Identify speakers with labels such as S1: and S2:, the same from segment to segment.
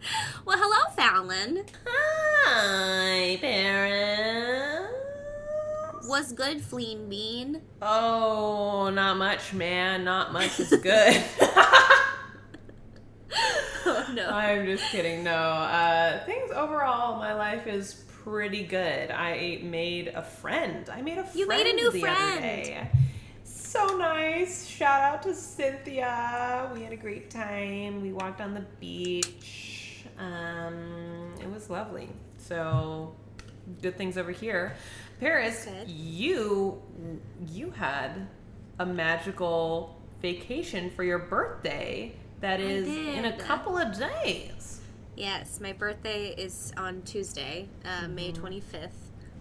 S1: Well, hello, Fallon.
S2: Hi, Paris.
S1: Was good, Fleen Bean?
S2: Oh, not much, man. Not much is good.
S1: Oh, no.
S2: I'm just kidding. No. Uh, things overall, my life is pretty good. I made a friend. I made a friend
S1: You made a new friend.
S2: So nice. Shout out to Cynthia. We had a great time. We walked on the beach. Um, it was lovely. So good things over here. Paris,
S1: Good.
S2: you you had a magical vacation for your birthday that is in a couple of days.
S1: Yes, my birthday is on Tuesday, uh, May
S2: Mm-hmm.
S1: 25th.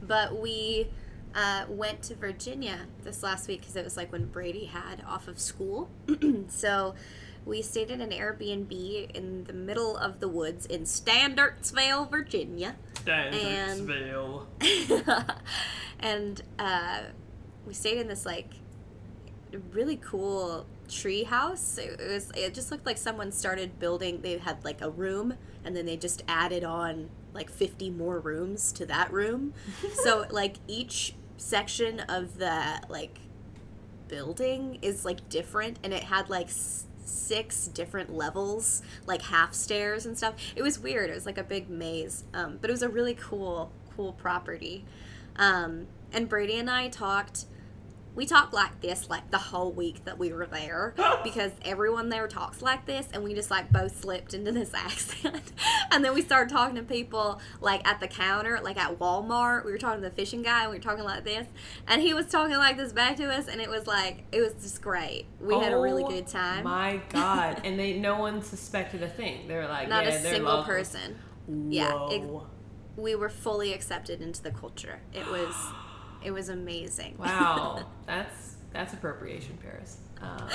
S1: But we uh, went to Virginia this last week because it was like when Brady had off of school. so we stayed in an Airbnb in the middle of the woods in Stanardsville, Virginia.
S2: Stanardsville.
S1: and uh, we stayed in this like really cool tree house. It, was it just looked like someone started building. They had like a room, and then they just added on like fifty more rooms to that room. so like each section of the like building is like different, and it had like. S- six different levels like half stairs and stuff. It was weird. It was like a big maze. Um, but it was a really cool cool property. Um, and Brady and I talked. We talked like this like the whole week that we were there because everyone there talks like this, and we just like both slipped into this accent. and then we started talking to people like at the counter, like at Walmart. We were talking to the fishing guy, and we were talking like this, and he was talking like this back to us, and it was like it was just great. We had a really
S2: Oh
S1: good time.
S2: My God. and they no one suspected a thing. They were like,
S1: Not
S2: yeah,
S1: a single
S2: local.
S1: person. Yeah, ex-
S2: Whoa.
S1: We were fully accepted into the culture. It was, it was amazing.
S2: Wow. That's that's appropriation, Paris. Um,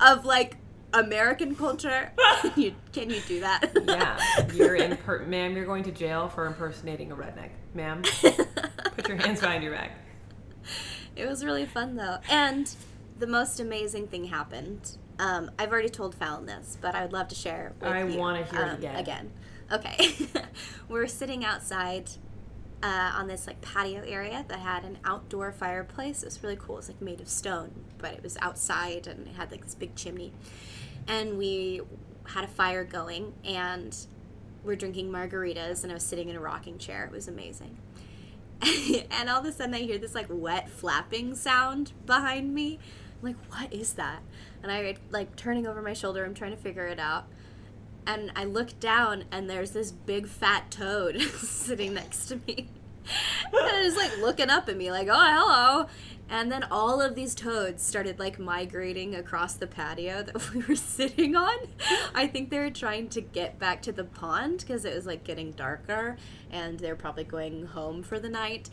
S1: of like American culture. Can you can you do that?
S2: yeah, you're in, per- ma'am. You're going to jail for impersonating a redneck, ma'am. Put your hands behind your back.
S1: it was really fun though, and the most amazing thing happened. Um, I've already told Fallon this, but I would love to share. With
S2: I wanna hear it
S1: um,
S2: again.
S1: Again, okay. We're sitting outside uh, on this like patio area that had an outdoor fireplace. It was really cool. It was like made of stone, but it was outside and it had like this big chimney. And we had a fire going and we're drinking margaritas and I was sitting in a rocking chair. It was amazing. and all of a sudden I hear this like wet flapping sound behind me. I'm like, what is that? And I like turning over my shoulder, I'm trying to figure it out. And I look down and there's this big fat toad sitting next to me. and it's like looking up at me like, oh hello. And then all of these toads started like migrating across the patio that we were sitting on. I think they were trying to get back to the pond because it was like getting darker and they're probably going home for the night.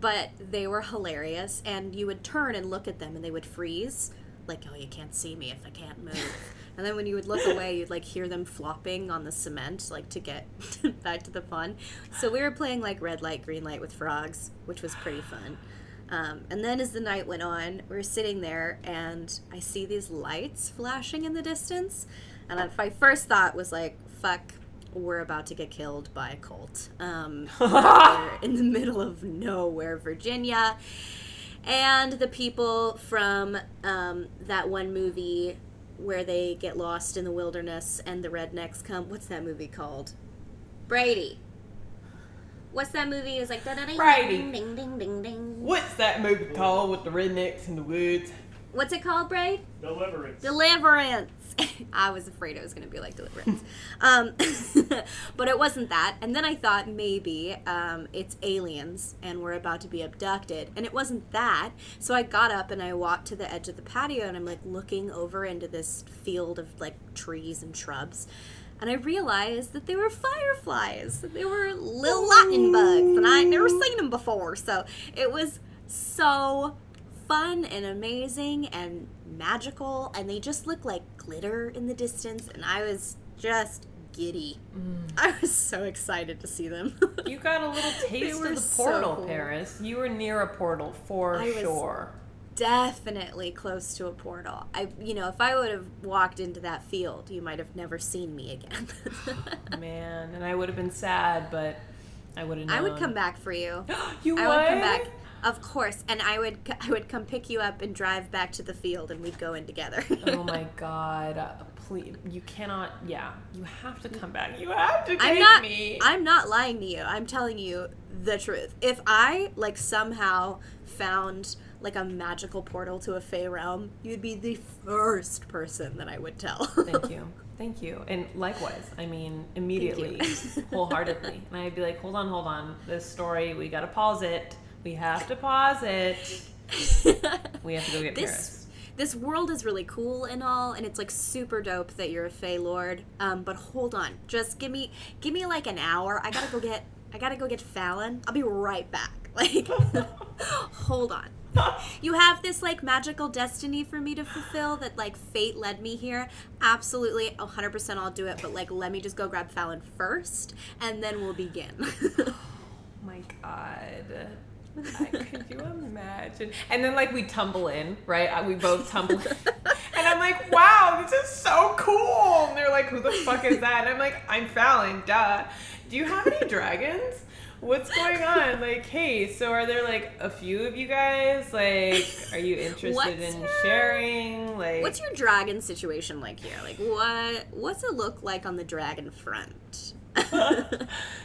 S1: But they were hilarious, and you would turn and look at them and they would freeze. Like, oh, you can't see me if I can't move. And then when you would look away, you'd like hear them flopping on the cement, like to get back to the pond. So we were playing like red light, green light with frogs, which was pretty fun. Um, and then as the night went on, we were sitting there and I see these lights flashing in the distance. And my first thought was like, fuck, we're about to get killed by a cult. Um, in the middle of nowhere, Virginia. And the people from um, that one movie where they get lost in the wilderness and the rednecks come. What's that movie called? Brady. What's that movie? It's like da da ding ding ding ding ding.
S2: What's that movie called with the rednecks in the woods?
S1: What's it called, Braid?
S3: Deliverance.
S1: Deliverance. I was afraid it was going to be like Deliverance. um, but it wasn't that. And then I thought maybe um, it's aliens and we're about to be abducted. And it wasn't that. So I got up and I walked to the edge of the patio and I'm like looking over into this field of like trees and shrubs. And I realized that they were fireflies. They were little lightning bugs. And I had never seen them before. So it was so fun and amazing and magical and they just look like glitter in the distance and I was just giddy. Mm. I was so excited to see them.
S2: You got a little taste of the
S1: so
S2: portal,
S1: cool.
S2: Paris. You were near a portal for
S1: I
S2: sure.
S1: definitely close to a portal. I, you know, if I would have walked into that field, you might have never seen me again.
S2: Man, and I would have been sad, but I would have.
S1: I would come back for you.
S2: you
S1: I
S2: would?
S1: would come back, of course, and I would, I would come pick you up and drive back to the field, and we'd go in together.
S2: oh my god! Please, you cannot. Yeah, you have to come back. You have to take
S1: I'm not.
S2: me.
S1: I'm not lying to you. I'm telling you the truth. If I like somehow found like a magical portal to a Fey realm, you'd be the first person that I would tell.
S2: Thank you. Thank you. And likewise, I mean, immediately, wholeheartedly. And I'd be like, hold on, hold on. This story, we gotta pause it. We have to pause it. We have to go get
S1: this
S2: Paris.
S1: this world is really cool and all and it's like super dope that you're a Fey Lord. Um, but hold on. Just give me give me like an hour. I gotta go get I gotta go get Fallon. I'll be right back. Like hold on. You have this like magical destiny for me to fulfill that like fate led me here. Absolutely 100% I'll do it, but like let me just go grab Fallon first and then we'll begin.
S2: Oh my god. I, could you imagine? And then like we tumble in, right? We both tumble in. And I'm like, wow, this is so cool. And they're like, who the fuck is that? And I'm like, I'm Fallon, duh. Do you have any dragons? What's going on? Like, hey, so are there like a few of you guys? Like, are you interested
S1: What's
S2: in
S1: your-
S2: sharing? Like,
S1: What's your dragon situation like here? Like what what's it look like on the dragon front?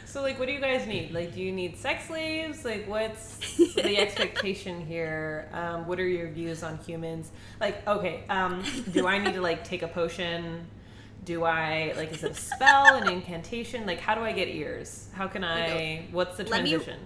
S2: so like what do you guys need? Like do you need sex slaves? Like what's the expectation here? Um, what are your views on humans? Like okay um, do i need to like take a potion? Do i like is it a spell an incantation? Like how do i get ears? How can i what's the
S1: Let me-
S2: transition?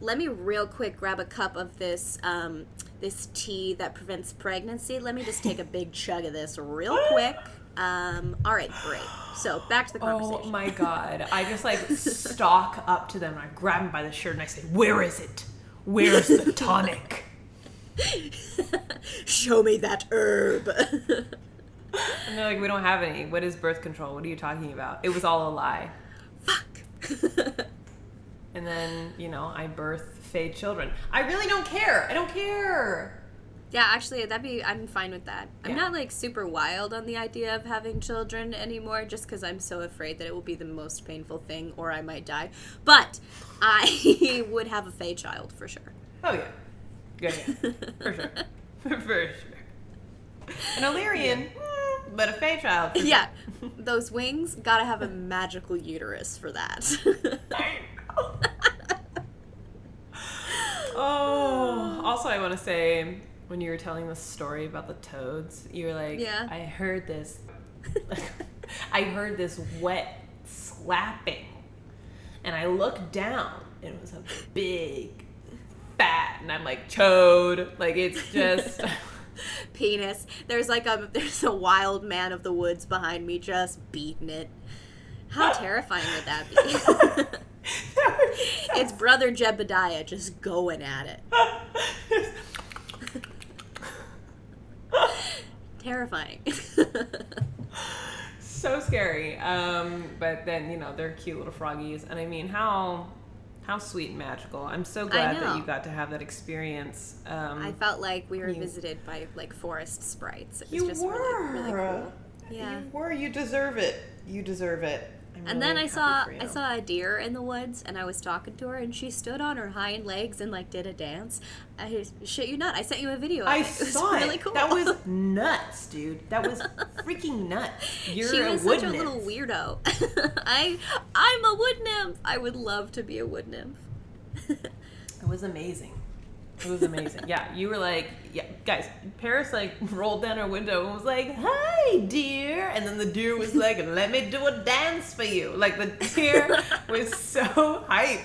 S1: Let me real quick grab a cup of this um, this tea that prevents pregnancy. Let me just take a big chug of this real quick. Um, all right, great. So back to the conversation.
S2: oh my god i just like stalk up to them and i grab them by the shirt and i say where is it where's the tonic
S1: Show me that herb.
S2: and they're like we don't have any what is birth control what are you talking about it was all a lie
S1: Fuck.
S2: and then you know I birth Fae children. I really don't care. I don't care.
S1: Yeah, actually, that'd be. I'm fine with that. I'm not like super wild on the idea of having children anymore, just because I'm so afraid that it will be the most painful thing, or I might die. But I would have a Fey child for sure.
S2: Oh yeah, yeah, yeah. for sure, for sure. An Illyrian, mm, but a Fae child. for sure.
S1: Yeah, those wings gotta have a magical uterus for that.
S2: Oh, also I want to say when you were telling the story about the toads, you were like,
S1: Yeah.
S2: I heard this. I heard this wet slapping, and I looked down, and it was a big, fat, and I'm like chode. Like it's just.
S1: Penis. There's like a there's a wild man of the woods behind me just beating it. How terrifying would that be? it's brother Jebediah just going at it. Terrifying.
S2: so scary. Um, but then you know they're cute little froggies, and I mean how how sweet and magical. I'm so glad that you got to have that experience. Um,
S1: I felt like we were
S2: You-
S1: visited by like forest sprites. It was
S2: you
S1: just
S2: were
S1: really, really cool. Yeah.
S2: You were. You deserve it. You deserve it.
S1: And then I saw. I saw a deer in the woods, and I was talking to her, and she stood on her hind legs and like did a dance. I shit you not. I sent you a video. Of
S2: I
S1: it.
S2: Saw
S1: really
S2: it.
S1: cool.
S2: That was nuts, dude. That was freaking nuts. You're
S1: she
S2: a
S1: was
S2: wood
S1: such a little weirdo. I I'm a wood nymph. I would love to be a wood nymph.
S2: It was amazing. It was amazing. yeah, you were like, yeah, guys. Paris like rolled down her window and was like, "Hi, dear," and then the deer was like, "Let me do a dance for you." Like the deer was so hype,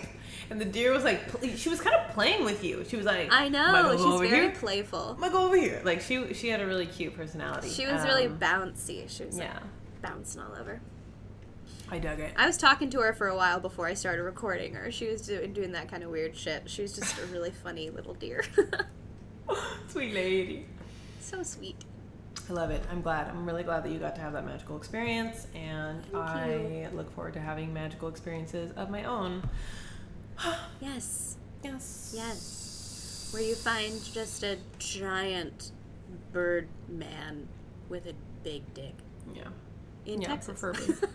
S2: and the deer was like, she was kind of playing with you. She was like,
S1: I
S2: "Am gonna
S1: know.
S2: go
S1: She's very
S2: here?
S1: playful.
S2: I'm gonna go over here." Like she she had a really cute personality.
S1: She was really
S2: Um,
S1: bouncy. She was like, bouncing all over.
S2: I dug it.
S1: I was talking to her for a while before I started recording her. She was doing, doing that kind of weird shit. She was just a really funny little deer.
S2: Sweet lady.
S1: so sweet.
S2: I love it. I'm glad. I'm really glad that you got to have that magical experience, and
S1: Thank
S2: I look forward to having magical experiences of my own.
S1: Yes.
S2: Yes.
S1: Yes. where you find just a giant bird man with a big dick
S2: Yeah.
S1: In
S2: Yeah,
S1: Texas.
S2: preferably.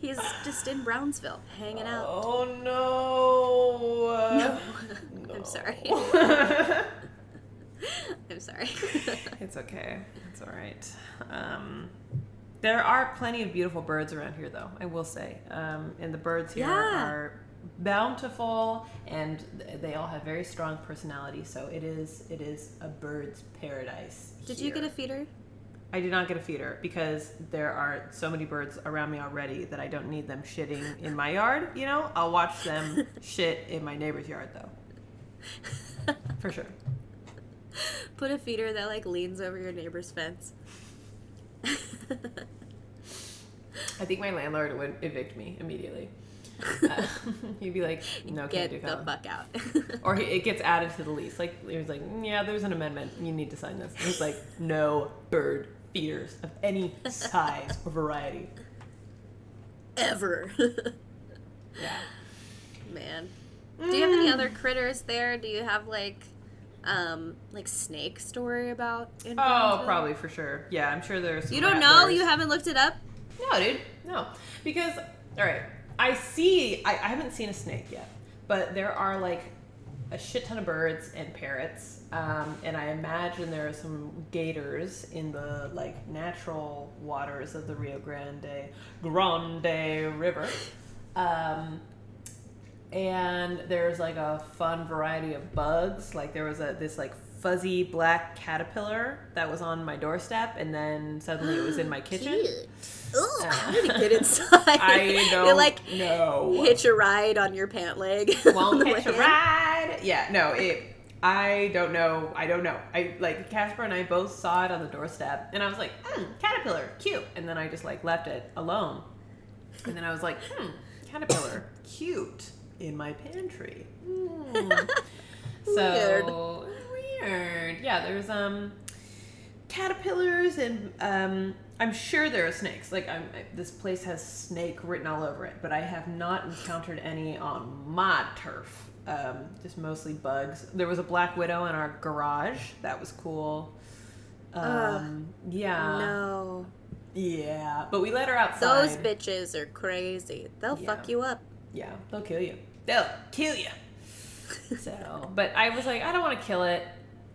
S1: He's just in Brownsville, hanging out.
S2: Oh no.
S1: No. I'm sorry. I'm sorry.
S2: it's okay. It's all right. Um, there are plenty of beautiful birds around here, though. I will say, um, and the birds here
S1: Yeah.
S2: are bountiful, and they all have very strong personality. So it is it is a bird's paradise.
S1: Did you get a feeder?
S2: I did not get a feeder because there are so many birds around me already that I don't need them shitting in my yard. You know, I'll watch them shit in my neighbor's yard though, for sure.
S1: Put a feeder that like leans over your neighbor's fence.
S2: I think my landlord would evict me immediately. Uh, he'd be like, "No, can't
S1: Get
S2: do
S1: the
S2: that."
S1: fuck out.
S2: Or he, it gets added to the lease. Like he was like, "Yeah, there's an amendment. You need to sign this." He's like, "No bird feeders of any size or variety."
S1: Ever.
S2: Yeah.
S1: Man. Do you have any other critters there? Do you have like um like snake story about in
S2: Oh, probably for sure. Yeah, I'm sure there's.
S1: You don't know? You haven't looked it up?
S2: No, dude. No. Because, all right, I see, I, I haven't seen a snake yet, but there are like a shit ton of birds and parrots. Um, and I imagine there are some gators in the like natural waters of the Rio Grande Grande River. Um, and there's like a fun variety of bugs. Like there was a this like fuzzy black caterpillar that was on my doorstep, and then suddenly it was in my kitchen.
S1: Cute. Ooh,
S2: Uh,
S1: how did it get inside?
S2: I don't
S1: like
S2: know.
S1: hitch a ride on your pant leg.
S2: Won't hitch a ride. Yeah, no, it. I don't know. I don't know. I like Casper and I both saw it on the doorstep, and I was like, hmm, caterpillar, cute. And then I just like left it alone. And then I was like, hmm, caterpillar, cute in my pantry. Hmm. so weird. Yeah, there's um caterpillars and um I'm sure there are snakes. Like I'm this place has snake written all over it, but I have not encountered any on my turf. Um, just mostly bugs. There was a black widow in our garage. That was cool. Um, yeah.
S1: No.
S2: Yeah, but we let her outside.
S1: Those bitches are crazy. They'll
S2: Yeah.
S1: fuck you up.
S2: Yeah, they'll kill you. They'll kill you. so, but I was like, I don't want to kill it.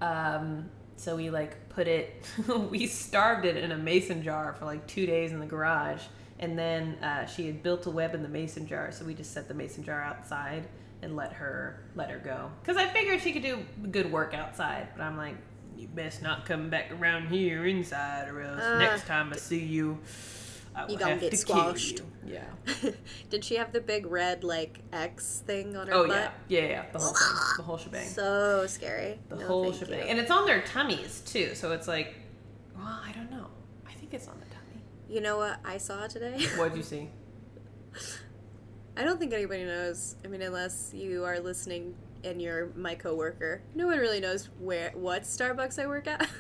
S2: Um, so we like put it, we starved it in a mason jar for like two days in the garage. And then uh, she had built a web in the mason jar, so we just set the mason jar outside and let her let her go. Because I figured she could do good work outside, but I'm like, you best not come back around here inside, or else
S1: Uh,
S2: next time I see you,
S1: You gonna get squashed.
S2: Yeah.
S1: Did she have the big red like X thing on her
S2: Oh
S1: butt?
S2: yeah, yeah, yeah. The whole thing, the whole shebang,
S1: So scary.
S2: the
S1: No,
S2: whole shebang,
S1: you.
S2: and it's on their tummies too. So it's like, well, I don't know. I think it's on the tummy.
S1: You know what I saw today?
S2: What'd you see?
S1: I don't think anybody knows. I mean, unless you are listening and you're my coworker. No one really knows where what Starbucks I work at.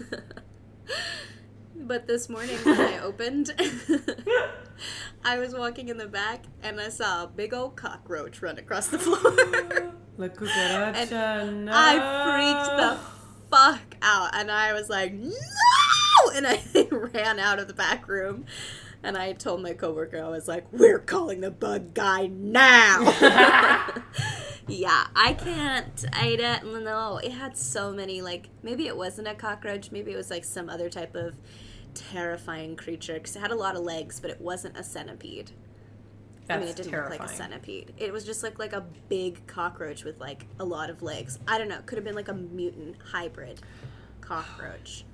S1: but this morning when I opened, I was walking in the back and I saw a big old cockroach run across the floor.
S2: La cucaracha. no.
S1: I freaked the fuck out and I was like, no! And I ran out of the back room. And I told my coworker, I was like, we're calling the bug guy now. yeah, I can't. I don't know. It had so many, like, maybe it wasn't a cockroach. Maybe it was like some other type of terrifying creature because it had a lot of legs, but it wasn't a centipede.
S2: That's
S1: I mean, it didn't
S2: terrifying.
S1: look like a centipede. It was just like like a big cockroach with like a lot of legs. I don't know. It could have been like a mutant hybrid cockroach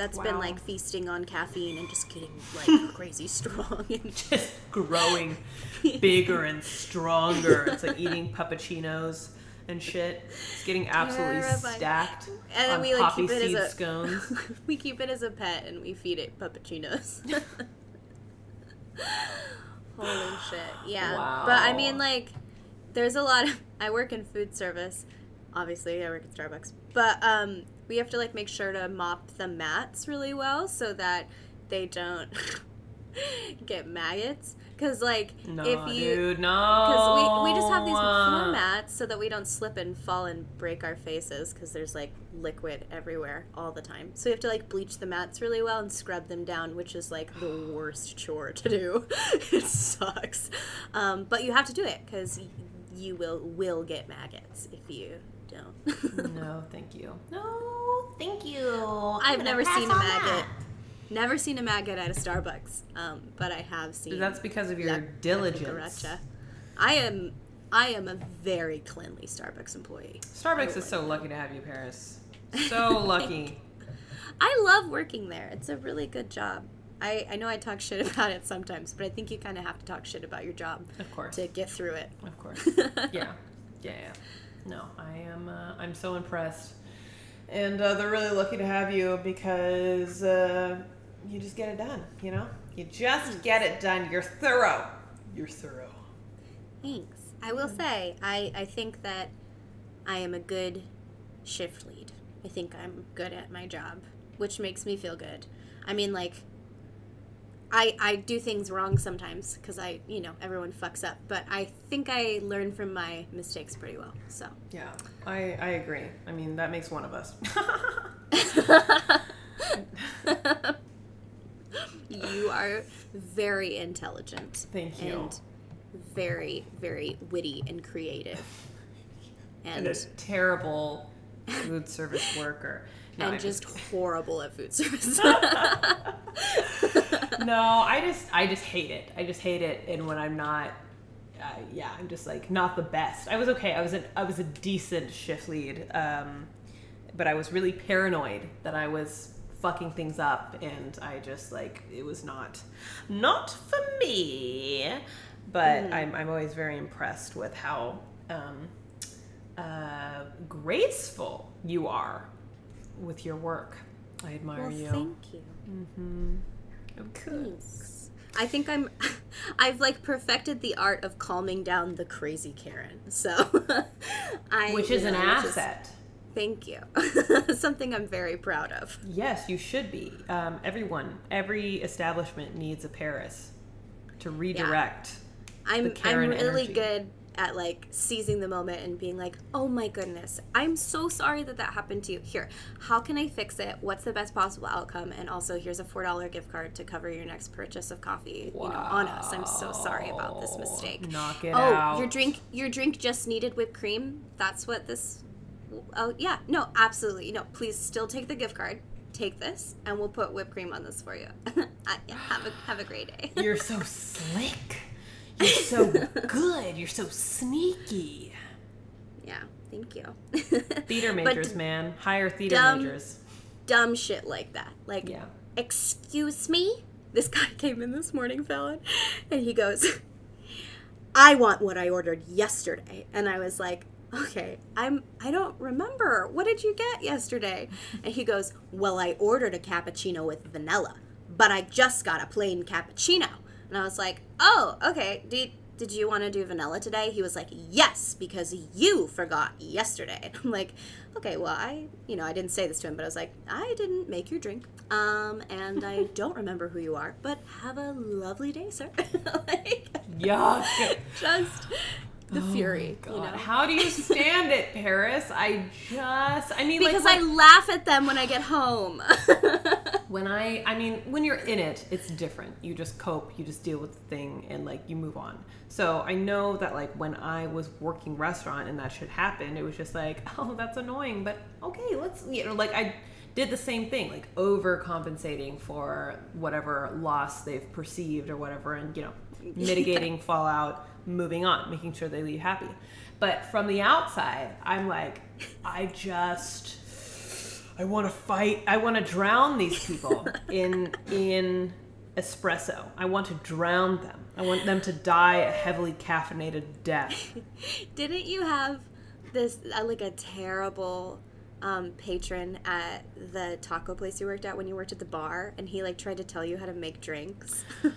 S1: that's been like feasting on caffeine and just getting like crazy strong. And
S2: Just growing bigger and stronger. It's like eating puppuccinos and shit. It's getting absolutely
S1: Terrifying.
S2: stacked
S1: And then we like keep it as a
S2: scones.
S1: we keep it as a pet and we feed it puppuccinos. Holy shit. Yeah. But I mean like there's a lot of I work in food service. Obviously, I work at Starbucks. But um we have to like make sure to mop the mats really well so that they don't get maggots Because like
S2: No,
S1: if you
S2: dude, no.
S1: because we, we just have these
S2: Uh,
S1: floor mats so that we don't slip and fall and break our faces because there's like liquid everywhere all the time so we have to like bleach the mats really well and scrub them down which is like the worst chore to do it sucks um, but you have to do it because you will will get maggots if you don't
S2: No, thank you. No, thank you. I'm
S1: i've never seen a maggot
S2: that.
S1: Never seen a maggot at a starbucks um, but i have seen
S2: That's because of your
S1: La
S2: diligence.
S1: I am I am a very cleanly Starbucks employee.
S2: Starbucks is so lucky to have you, Paris. So lucky.
S1: I love working there. It's a really good job. I, I know I talk shit about it sometimes, but I think you kind of have to talk shit about your job
S2: Of course.
S1: to get through it.
S2: Of course. yeah. Yeah, yeah. No, I am. Uh, I'm so impressed, and uh, they're really lucky to have you because uh, you just get it done. You know, you just get it done. You're thorough. You're thorough.
S1: Thanks. I will say, I, I think that I am a good shift lead. I think I'm good at my job, which makes me feel good. I mean, like, I, I do things wrong sometimes because I, you know, everyone fucks up, but I think I learn from my mistakes pretty well. So,
S2: Yeah, I I agree. I mean, that makes one of us.
S1: you are very intelligent.
S2: Thank you.
S1: And very, very witty and creative.
S2: and
S1: And,
S2: a terrible food service worker. No,
S1: and
S2: I'm
S1: just horrible at food service.
S2: no, I just I just hate it. I just hate it, and when I'm not, uh, yeah, I'm just like not the best. I was okay. I was a I was a decent shift lead, um, but I was really paranoid that I was fucking things up, and I just like it was not not for me. But I'm I'm always very impressed with how. Um, uh, graceful you are with your work. I admire
S1: well,
S2: you.
S1: thank you.
S2: Of course.
S1: Thanks. I think I'm I've like perfected the art of calming down the crazy Karen. So I
S2: Which
S1: you
S2: is an
S1: know, is-
S2: asset.
S1: Thank you. Something I'm very proud of.
S2: Yes, you should be. Um, everyone, every establishment needs a Paris to redirect.
S1: I'm I'm really
S2: energy.
S1: good at like seizing the moment and being like, "Oh my goodness, I'm so sorry that that happened to you. Here, how can I fix it? What's the best possible outcome? And also, here's a four dollar gift card to cover your next purchase of coffee. You know, on us. I'm so sorry about this mistake.
S2: Knock it
S1: oh,
S2: out.
S1: your drink, your drink just needed whipped cream. That's what this. Oh yeah, no, absolutely no. Please still take the gift card. Take this, and we'll put whipped cream on this for you. Yeah, have a have a great day.
S2: You're so slick. You're so good. You're so sneaky.
S1: Yeah, thank you.
S2: Theater
S1: But
S2: majors, man. Higher theater
S1: dumb-
S2: majors.
S1: dumb shit like that. Like,
S2: Yeah.
S1: excuse me? This guy came in this morning, Fallon, and he goes, I want what I ordered yesterday. And I was like, okay, I'm I don't remember. What did you get yesterday? And he goes, Well, I ordered a cappuccino with vanilla, but I just got a plain cappuccino. And I was like, Oh, okay. Did did you want to do vanilla today? He was like, Yes, because you forgot yesterday. And I'm like, Okay, well, I, you know, I didn't say this to him, but I was like, I didn't make your drink. Um, and I don't remember who you are, but have a lovely day, sir. like,
S2: Yuck.
S1: just the oh fury,
S2: God,
S1: you know?
S2: how do you stand it, Paris? I just, I mean,
S1: Because
S2: like,
S1: I laugh at them when I get home.
S2: when I, I mean, when you're in it, it's different. You just cope, you just deal with the thing, and like you move on. So I know that like when I was working restaurant and that shit happened, it was just like, oh, that's annoying, but okay, let's, you know, like I did the same thing, like overcompensating for whatever loss they've perceived or whatever, and you know, mitigating fallout, moving on, making sure they leave happy. But from the outside, I'm like, I just I want to fight. I want to drown these people in in espresso. I want to drown them. I want them to die a heavily caffeinated death.
S1: Didn't you have this, uh, like, a terrible um, patron at the taco place you worked at when you worked at the bar, and he, like, tried to tell you how to make drinks?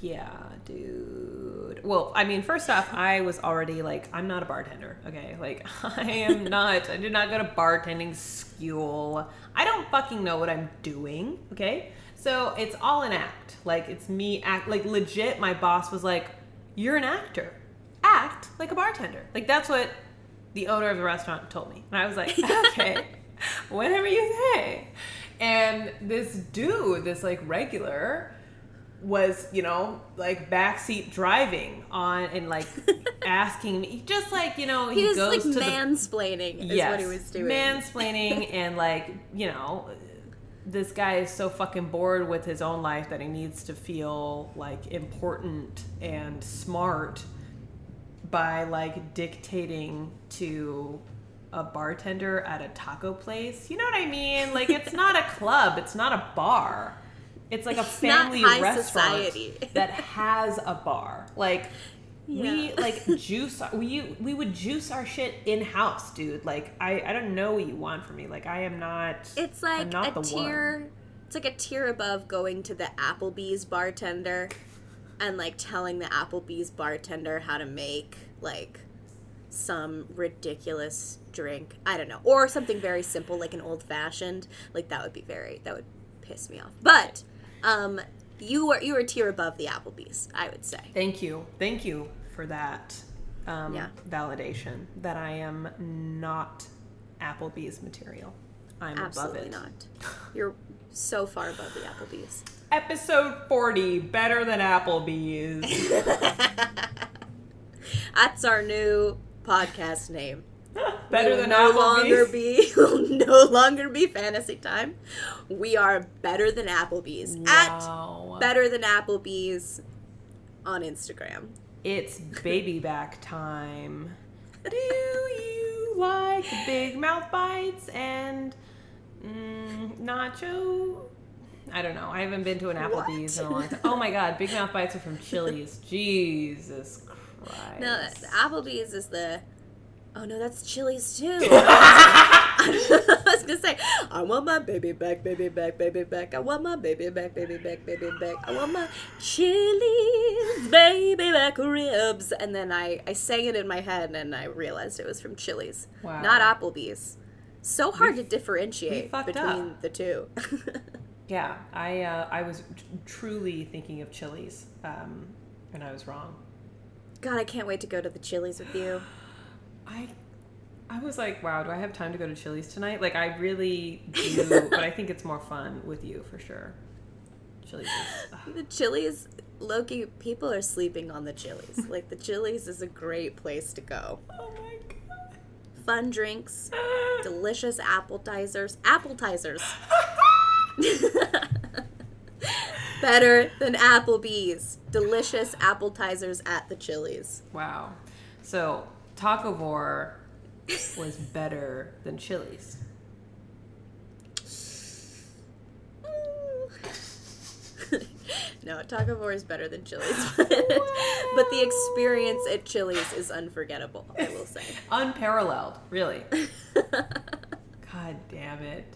S2: Yeah, dude. Well, I mean, first off, I was already like, I'm not a bartender, okay? Like, I am not. I did not go to bartending school. I don't fucking know what I'm doing, okay? So it's all an act. Like it's me act like legit. My boss was like, "You're an actor. Act like a bartender." Like that's what the owner of the restaurant told me, and I was like, "Okay, whatever you say." And this dude, this like regular, was you know like backseat driving on and like asking me just like you know he,
S1: He was
S2: goes
S1: like
S2: to the
S1: mansplaining is what he was doing.
S2: Mansplaining and like, you know, this guy is so fucking bored with his own life that he needs to feel like important and smart by like dictating to a bartender at a taco place. You know what I mean? Like it's not a club, it's not a bar. It's like a family restaurant
S1: society.
S2: that has a bar. Like we like juice we we would juice our shit in house, dude. Like I I don't know what you want from me. Like I am not
S1: It's
S2: I'm
S1: like
S2: not
S1: a
S2: the
S1: tier.
S2: one.
S1: It's like a tier above going to the Applebee's bartender and like telling the Applebee's bartender how to make like some ridiculous drink. I don't know, or something very simple like an old fashioned. Like that would be very that would piss me off. But um, you are you are a tier above the Applebee's, I would say.
S2: Thank you. Thank you for that um,
S1: Yeah.
S2: validation that I am not Applebee's material. I'm
S1: Absolutely
S2: above it.
S1: not. You're so far above the Applebee's.
S2: Episode 40, better than Applebee's.
S1: That's our new podcast name.
S2: better than
S1: no
S2: Applebee's.
S1: longer be will no longer be fantasy time. We are better than Applebee's
S2: Wow.
S1: at better than Applebee's on Instagram.
S2: It's baby back time. Do you like big mouth bites and mm, nacho? I don't know. I haven't been to an Applebee's in a long time. Oh my god, big mouth bites are from Chili's. Jesus Christ.
S1: No, Applebee's is the. Oh no, that's Chili's too. I was gonna say, I want my baby back, baby back, baby back. I want my baby back, baby back, baby back. I want my Chili's baby back ribs. And then I, I sang it in my head and I realized it was from Chili's,
S2: Wow.
S1: not Applebee's. So hard to differentiate between
S2: up.
S1: the two.
S2: Yeah, I uh, I was t- truly thinking of Chili's, um, and I was wrong.
S1: God, I can't wait to go to the Chili's with you.
S2: I I was like, wow, do I have time to go to Chili's tonight? Like, I really do, but I think it's more fun with you for sure. Chili's is.
S1: The Chili's, Loki, people are sleeping on the Chili's. like, the Chili's is a great place to go.
S2: Oh my god.
S1: Fun drinks, delicious appetizers. Appetizers. Better than Applebee's. Delicious appetizers at the Chili's.
S2: Wow. So, Tacovore was better than Chili's.
S1: no, Taco Bar is better than Chili's. but the experience at Chili's is unforgettable, I will say.
S2: Unparalleled, really. God damn it.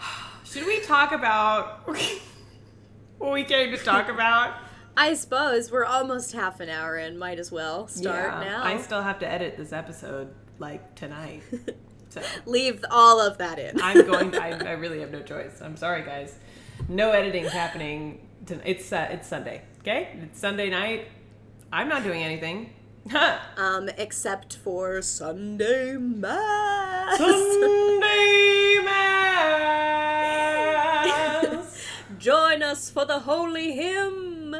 S2: Should we talk about what we came to talk about?
S1: I suppose we're almost half an hour in. Might as well start
S2: Yeah,
S1: now.
S2: I still have to edit this episode like tonight. So
S1: Leave all of that in.
S2: I'm going. I, I really have no choice. I'm sorry, guys. No editing's happening. To, it's uh, it's Sunday. Okay, it's Sunday night. I'm not doing anything.
S1: um, except for Sunday Mass.
S2: Sunday mass
S1: Join us for the holy hymn.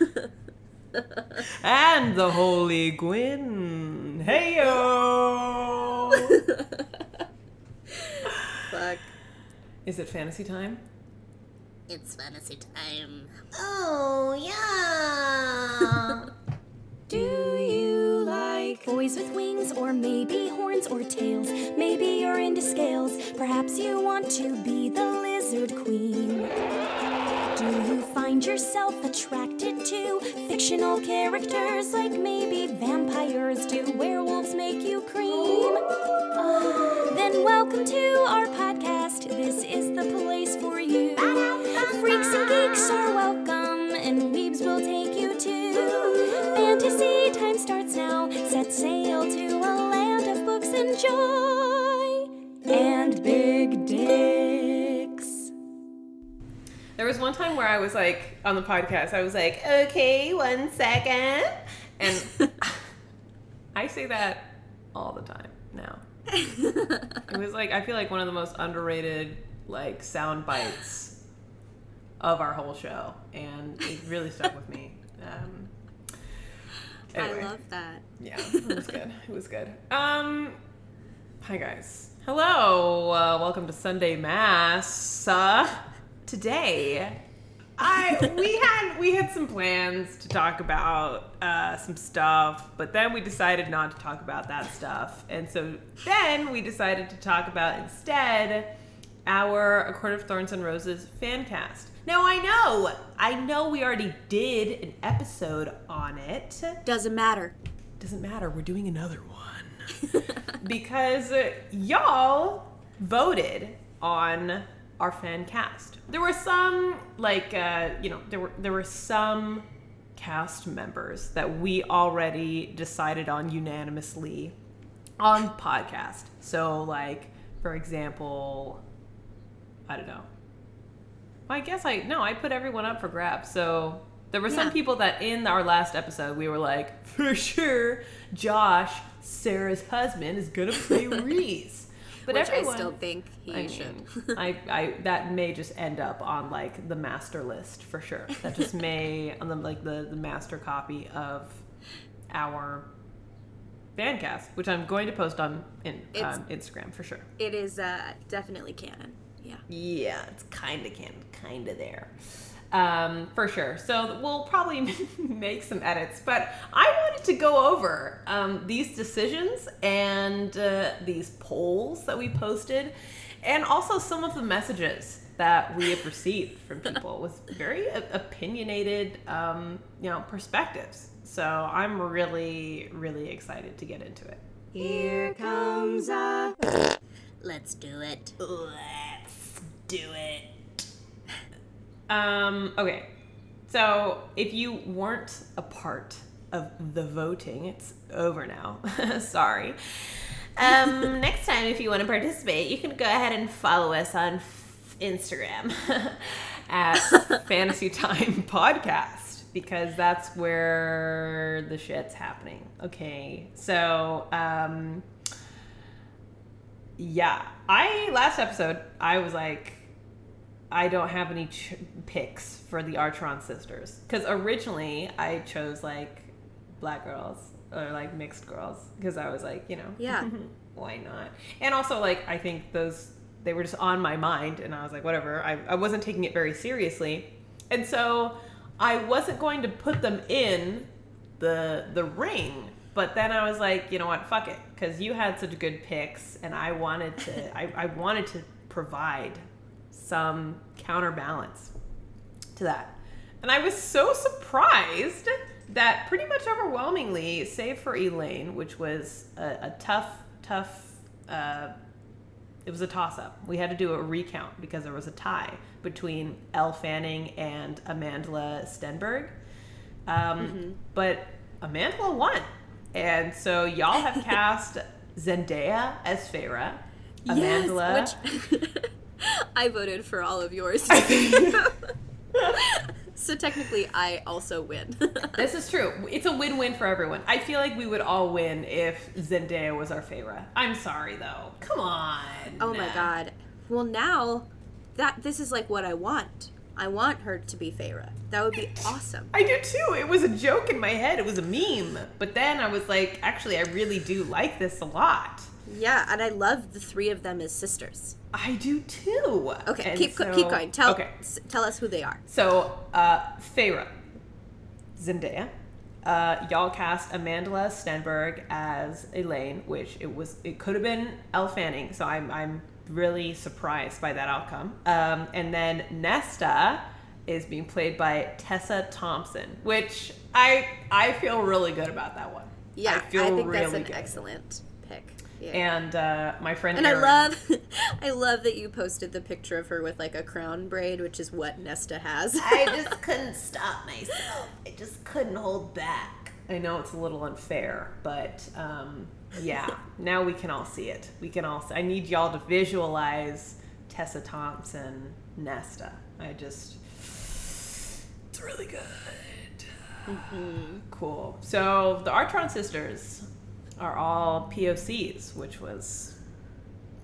S2: and the Holy Gwyn. Hey yo!
S1: Fuck.
S2: Is it fantasy time?
S1: It's fantasy time.
S3: Oh, yeah.
S4: Do you like boys with wings, or maybe horns or tails? Maybe you're into scales. Perhaps you want to be the lizard queen. Do you find yourself attracted to fictional characters like maybe vampires? Do werewolves make you cream? Then welcome to our podcast. This is the place for you. Freaks and geeks are welcome, and weebs will take you to fantasy time starts now. Set sail to a land of books and joy and big dicks.
S2: There was was one time where I was like on the podcast, I was like, okay, one second. And I say that all the time now. It was like I feel like one of the most underrated like sound bites of our whole show, and it really stuck with me. Um, anyway.
S1: I love that.
S2: Yeah, it was good. It was good. Um, hi guys. Hello. Uh, welcome to Sunday Mass. Uh, today, I we had we had some plans to talk about uh, some stuff, but then we decided not to talk about that stuff, and so then we decided to talk about instead our A Court of Thorns and Roses fan cast. Now I know, I know we already did an episode on it
S1: Doesn't matter.
S2: doesn't matter. We're doing another one because uh, y'all voted on our fan cast. There were some like uh, you know there were there were some cast members that we already decided on unanimously on podcast. So like for example, I don't know. I guess I no, I put everyone up for grabs. So there were some
S1: Yeah.
S2: people that in our last episode we were like, for sure, Josh, Sarah's husband, is gonna play Rhys. But
S1: Which
S2: everyone,
S1: I still think he
S2: I
S1: should.
S2: I, I that may just end up on like the master list for sure. That just may on the like the the master copy of our fan cast, which I'm going to post on in um, Instagram for sure.
S1: it is uh, definitely canon. Yeah.
S2: Yeah, it's kind of can kind of there. Um, for sure. So we'll probably make some edits, but I wanted to go over um, these decisions and uh, these polls that we posted, and also some of the messages that we have received from people with very opinionated, um, you know, perspectives. So I'm really, really excited to get into it.
S1: Here comes a.
S3: Let's do it.
S2: Let's do it. Um, okay. So if you weren't a part of the voting, it's over now. Sorry. Um, next time, if you want to participate, you can go ahead and follow us on f- Instagram at Fantasy Time Podcast because that's where the shit's happening. Okay. So, um, yeah, I last episode I was like, I don't have any ch- picks for the Archeron sisters because originally I chose like black girls or like mixed girls because I was like, you know,
S1: Yeah.
S2: why not? And also like I think those they were just on my mind and I was like, whatever. I, I wasn't taking it very seriously, and so I wasn't going to put them in the the ring. But then I was like, you know what, fuck it, because you had such good picks, and I wanted to, I, I wanted to provide some counterbalance to that. And I was so surprised that pretty much overwhelmingly, save for Elain, which was a, a tough, tough, uh, it was a toss up. We had to do a recount because there was a tie between Elle Fanning and Amandla Stenberg. Um, But Amandla won. And so y'all have cast Zendaya as Feyre. Amandla.
S1: Yes, which I voted for all of yours. so technically, I also win.
S2: This is true. It's a win-win for everyone. I feel like we would all win if Zendaya was our Feyre. I'm sorry though. Come on.
S1: oh my god. Well, now that this is like what I want. I want her to be Feyre. That would be awesome.
S2: I do too. It was a joke in my head. It was a meme. But then I was like, actually, I really do like this a lot.
S1: Yeah, and I love the three of them as sisters.
S2: I do too.
S1: Okay,
S2: And
S1: keep
S2: so-
S1: keep going. Tell
S2: Okay.
S1: s- tell us who they are.
S2: So, uh, Feyre, Zendaya. Uh, y'all cast Amandla Stenberg as Elain, which it was it could have been Elle Fanning. So I'm I'm really surprised by that outcome. Um, and then Nesta is being played by Tessa Thompson, which I I feel really good about that one.
S1: Yeah,
S2: I
S1: I, think
S2: really
S1: that's an
S2: good.
S1: excellent. Yeah.
S2: And uh, my friend
S1: And I love, I love that you posted the picture of her with like a crown braid, which is what Nesta has.
S3: I just couldn't stop myself. I just couldn't hold back.
S2: I know it's a little unfair, but um, yeah, now we can all see it. We can all. See, I need y'all to visualize Tessa Thompson, Nesta. I just, it's really good. Cool. So the Archeron sisters are all POCs, which was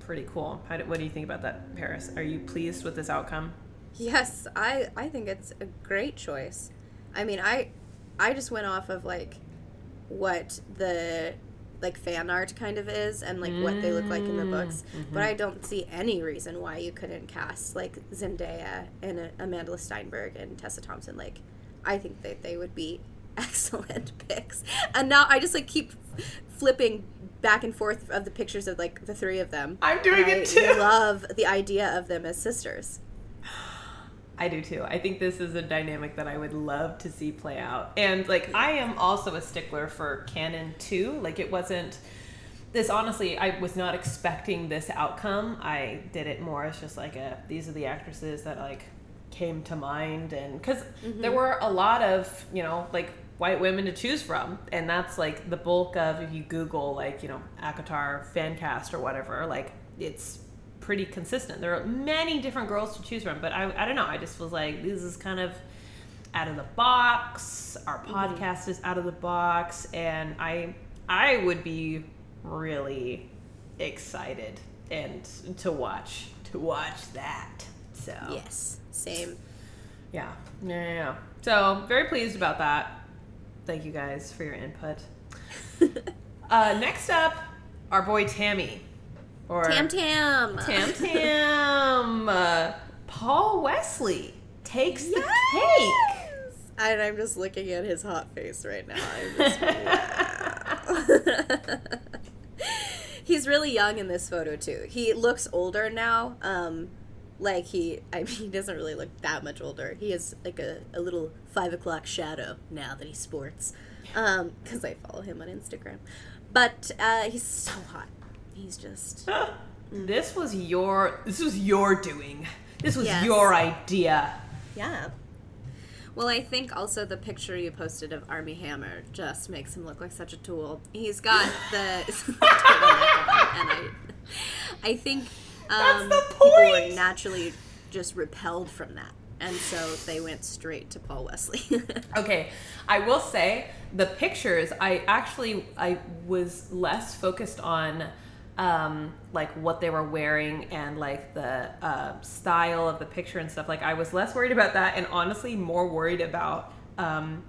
S2: pretty cool. How do, what do you think about that, Paris? Are you pleased with this outcome?
S1: Yes, I I think it's a great choice. I mean, I I just went off of like what the like fan art kind of is and like what they look like in the books, but I don't see any reason why you couldn't cast like Zendaya and uh, Amandla Stenberg and Tessa Thompson. Like, I think that they would be excellent picks. And now I just like keep flipping back and forth of the pictures of like the three of them.
S2: I'm doing it
S1: I
S2: too.
S1: Love the idea of them as sisters.
S2: I do too. I think this is a dynamic that I would love to see play out. And like I am also a stickler for canon too. Like it wasn't this honestly, I was not expecting this outcome. I did it more as just like a these are the actresses that like came to mind and cuz there mm-hmm. were a lot of, you know, like white women to choose from and that's like the bulk of if you google like, you know, ACOTAR fan cast or whatever, like it's pretty consistent. There are many different girls to choose from, but I, I don't know. I just was like, this is kind of out of the box. Our mm-hmm. podcast is out of the box, and I I would be really excited and to watch to watch that. So
S1: Yes, same.
S2: yeah, yeah, yeah, yeah. So very pleased about that. Thank you guys for your input. uh, next up, our boy Tammy, or
S1: Tam Tam.
S2: Tam Tam. Uh, Paul Wesley takes the cake.
S1: And I'm just looking at his hot face right now. I'm just wow. He's really young in this photo too. He looks older now. Um, like he, I mean, he doesn't really look that much older. He has like a, a little five o'clock shadow now that he sports. Um, because I follow him on Instagram. But uh, he's so hot. He's just
S2: This was your. This was your doing. This was
S1: Yes.
S2: your idea.
S1: Yeah. Well, I think also the picture you posted of Armie Hammer just makes him look like such a tool. He's got the and I, I think um,
S2: the
S1: people were naturally just repelled from that, and so they went straight to Paul Wesley.
S2: Okay, I will say the pictures. I actually I was less focused on um, like what they were wearing and like the uh, style of the picture and stuff. Like I was less worried about that, and honestly more worried about um,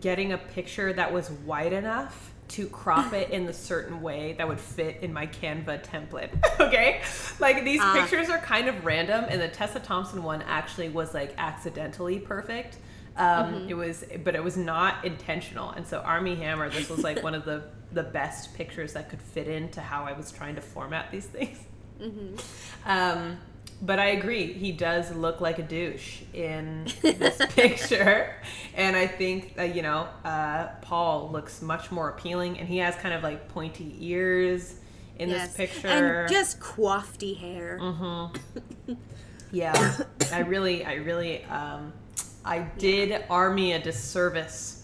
S2: getting a picture that was wide enough to crop it in the certain way that would fit in my Canva template. okay? Like these
S1: Ah.
S2: pictures are kind of random and the Tessa Thompson one actually was like accidentally perfect. Um, It was, but it was not intentional. And so Armie Hammer, this was like one of the the best pictures that could fit into how I was trying to format these things. Um, but I agree, he does look like a douche in this picture, and I think uh, you know uh, Paul looks much more appealing, and he has kind of like pointy ears in this picture.
S1: and just coiffy hair.
S2: yeah, I really, I really, um, I did Armie a disservice,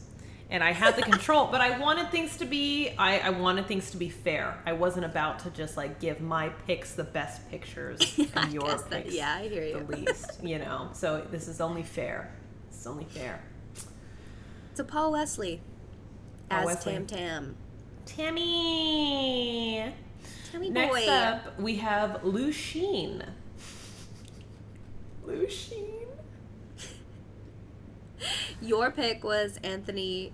S2: and I had the control, but I wanted things to be, I, I wanted things to be fair. I wasn't about to just like give my picks the best pictures
S1: I
S2: and your
S1: guess that-
S2: picks
S1: yeah, I hear you.
S2: the least, you know. So this is only fair. It's only fair.
S1: So Paul Wesley
S2: Paul
S1: as
S2: Wesley.
S1: Tam Tam.
S2: Tammy.
S1: Tammy
S2: Next
S1: boy.
S2: up, we have Lucien. Lucien.
S1: Your pick was Anthony.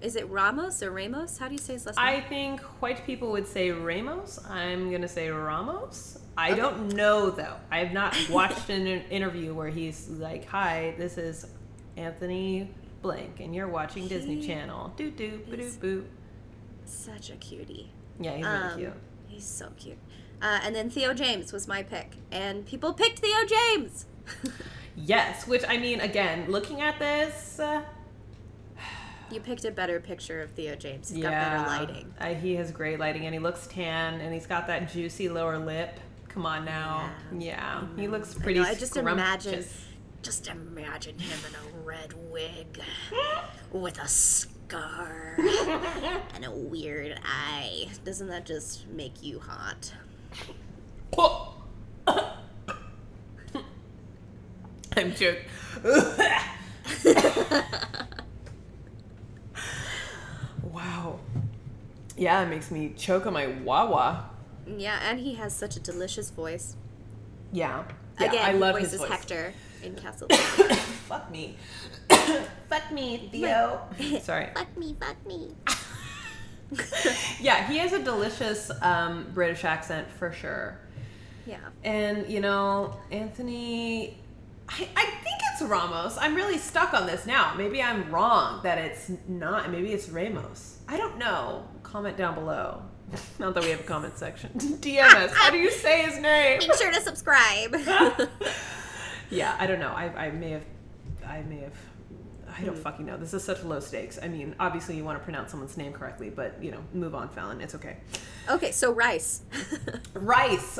S1: Is it Ramos or Ramos? How do you say his last name?
S2: I think white people would say Ramos. I'm gonna say Ramos. I don't know though. I have not watched an interview where he's like, "Hi, this is Anthony Blank, and you're watching Disney Channel." Doo doo boo boo.
S1: Such a cutie.
S2: Yeah, he's really
S1: Um,
S2: cute.
S1: He's so cute. Uh, and then Theo James was my pick, and people picked Theo James.
S2: Yes, which I mean, again, looking at this, uh,
S1: you picked a better picture of Theo James. He's
S2: yeah,
S1: got better lighting.
S2: Uh, he has great lighting, and he looks tan, and he's got that juicy lower lip. Come on now, yeah, he looks
S1: I
S2: pretty.
S1: know, I just imagine, just imagine him in a red wig with a scar and a weird eye. Doesn't that just make you hot?
S2: I'm joking. wow. Yeah, it makes me choke on my wawa.
S1: Yeah, and he has such a delicious voice.
S2: Yeah. yeah
S1: Again,
S2: I love his voice.
S1: Hector in Castle.
S2: fuck me.
S3: fuck me, Theo.
S2: Sorry.
S3: Fuck me, fuck me.
S2: yeah, he has a delicious um, British accent for sure.
S1: Yeah.
S2: And, you know, Anthony I, I think it's Ramos. I'm really stuck on this now. Maybe I'm wrong that it's not. Maybe it's Ramos. I don't know. Comment down below. Not that we have a comment section. DM us. How do you say his name?
S1: Make sure to subscribe.
S2: Yeah, I don't know. I, I may have. I may have. I
S1: Hmm.
S2: don't fucking know. This is such low stakes. I mean, obviously you want to pronounce someone's name correctly, but you know, move on, Fallon. It's okay.
S1: okay, so Rice.
S2: Rice.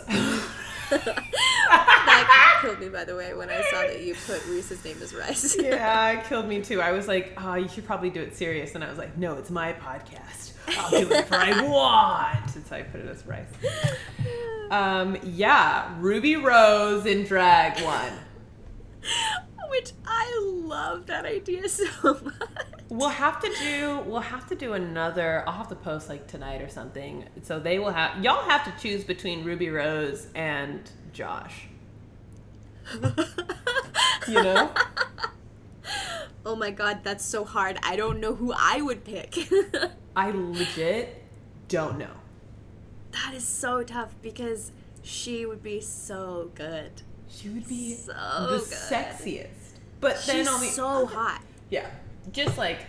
S1: Killed me, by the way, when I saw that you put Rhys's name as Rice.
S2: yeah, it killed me too. I was like, oh, you should probably do it serious. And I was like, no, it's my podcast. I'll do whatever I want. And so I put it as Rice. Um, yeah, Ruby Rose in drag one.
S1: Which I love that idea so much.
S2: We'll have to do. We'll have to do another. I'll have to post like tonight or something. So they will have. Y'all have to choose between Ruby Rose and Josh. You know.
S1: Oh my god, that's so hard. I don't know who I would pick.
S2: I legit don't know.
S1: that is so tough because she would be so good.
S2: She would be
S1: So
S2: the
S1: good.
S2: sexiest. But then
S1: She's
S2: on the
S1: so hot.
S2: Yeah, just like,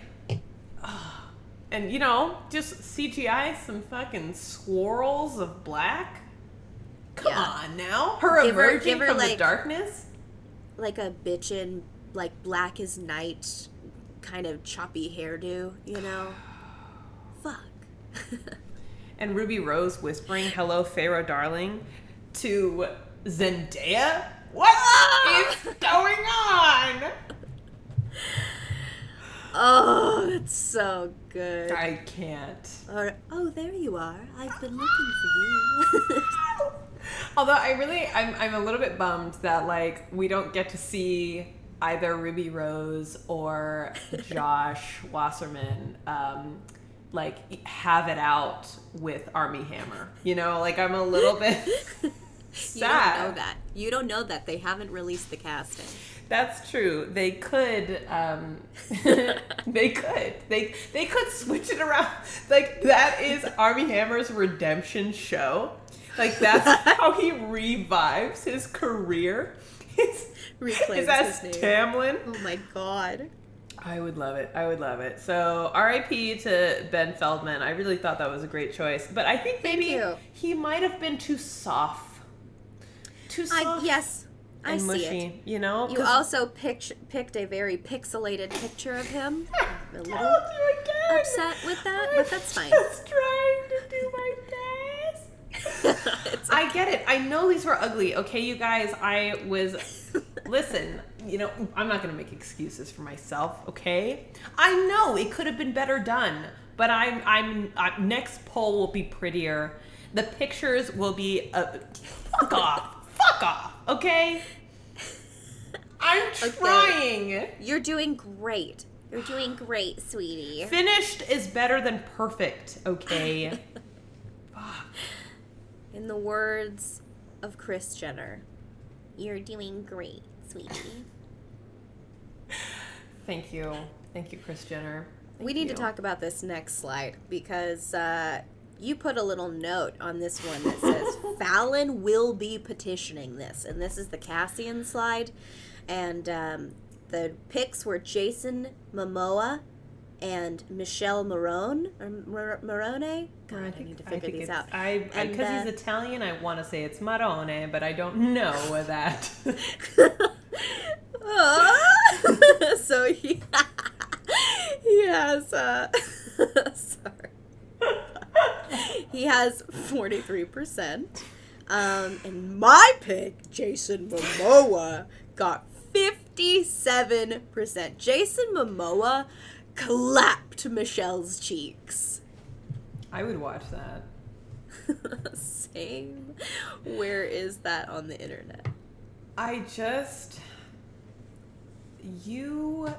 S2: and you know, just CGI some fucking swirls of black. Come
S1: Yeah.
S2: on now, her
S1: Give
S2: emerging
S1: give her,
S2: from the darkness.
S1: Like a bitchin', like black as night kind of choppy hairdo, you know? Fuck.
S2: And Ruby Rose whispering "Hello, Feyre, darling" to Zendaya. What
S1: Ah!
S2: is going on?
S1: oh, that's so good.
S2: I can't.
S1: Or, oh, there you are. I've been looking for you.
S2: Although I really, I'm, I'm a little bit bummed that like we don't get to see either Ruby Rose or Josh Wasserman, um, like have it out with Armie Hammer. You know, like I'm a little bit
S1: You
S2: sad.
S1: don't know that. You don't know that. They haven't released the casting.
S2: That's true. They could, um, they could, they they could switch it around. Like that is Armie Hammer's redemption show. Like that's how he revives his career. His,
S1: Reclaims
S2: is
S1: his name.
S2: Tamlin.
S1: Oh my god.
S2: I would love it. I would love it. So R.I.P. to Ben Feldman. I really thought that was a great choice, but I think maybe he might have been too soft. Too soft.
S1: I yes, I
S2: and
S1: see
S2: mushy.
S1: it.
S2: You know.
S1: You also picked picked a very pixelated picture of him. I'm a little
S2: you again.
S1: upset with that, but that's fine.
S2: Just trying to do my I get it. I know these were ugly. Okay, you guys. I was. Listen, you know, I'm not gonna make excuses for myself. Okay, I know it could have been better done, but I'm. I'm. Uh, next poll will be prettier. The pictures will be. Uh, fuck off. Fuck off. Okay. I'm trying.
S1: You're doing great. You're doing great, sweetie.
S2: Finished is better than perfect. Okay.
S1: In the words of Kris Jenner, you're doing great, sweetie.
S2: Thank you. Thank you, Kris Jenner.
S1: we need
S2: you.
S1: to talk about this next slide because uh, you put a little note on this one that says Fallon will be petitioning this, and this is the Cassian slide, and um, the picks were Jason Momoa and Michele Morrone or Mar- Marone. God, I, need to figure these out.
S2: I because
S1: uh,
S2: he's Italian, I want to say it's Marone, but I don't know that.
S1: Ah! so he he has uh sorry he has 43% um and my pick jason momoa got 57% jason momoa clapped michelle's cheeks
S2: I would watch that.
S1: same where is that on the internet
S2: I just you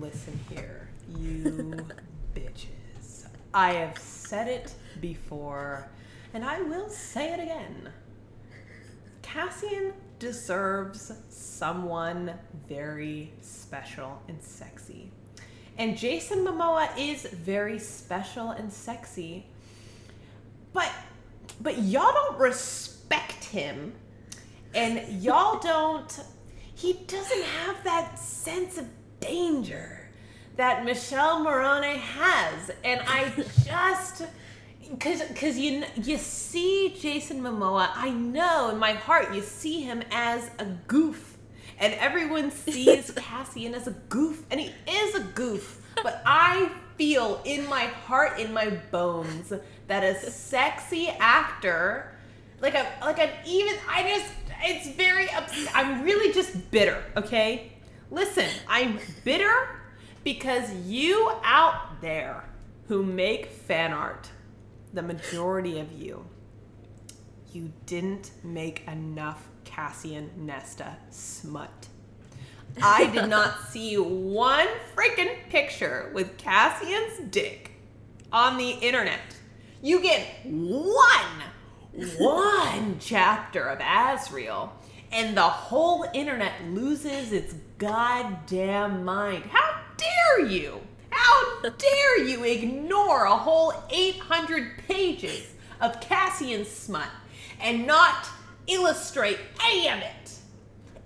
S2: listen here, you bitches. I have said it before, and I will say it again. Cassian deserves someone very special and sexy. And Jason Momoa is very special and sexy. But but y'all don't respect him and y'all don't he doesn't have that sense of danger that Michele Morrone has. And I just because because you you see Jason Momoa, I know in my heart you see him as a goof, and everyone sees Cassian as a goof, and he is a goof. But I feel in my heart, in my bones, that a sexy actor, like a like an even, I just it's very ups- I'm really just bitter. Okay, listen, I'm bitter because you out there who make fan art the majority of you, you didn't make enough Cassian Nesta smut. I did not see one freaking picture with Cassian's dick on the internet. You get one, one chapter of Azriel, and the whole internet loses its goddamn mind. How dare you? How dare you ignore a whole 800 pages of Cassian smut and not illustrate any of it?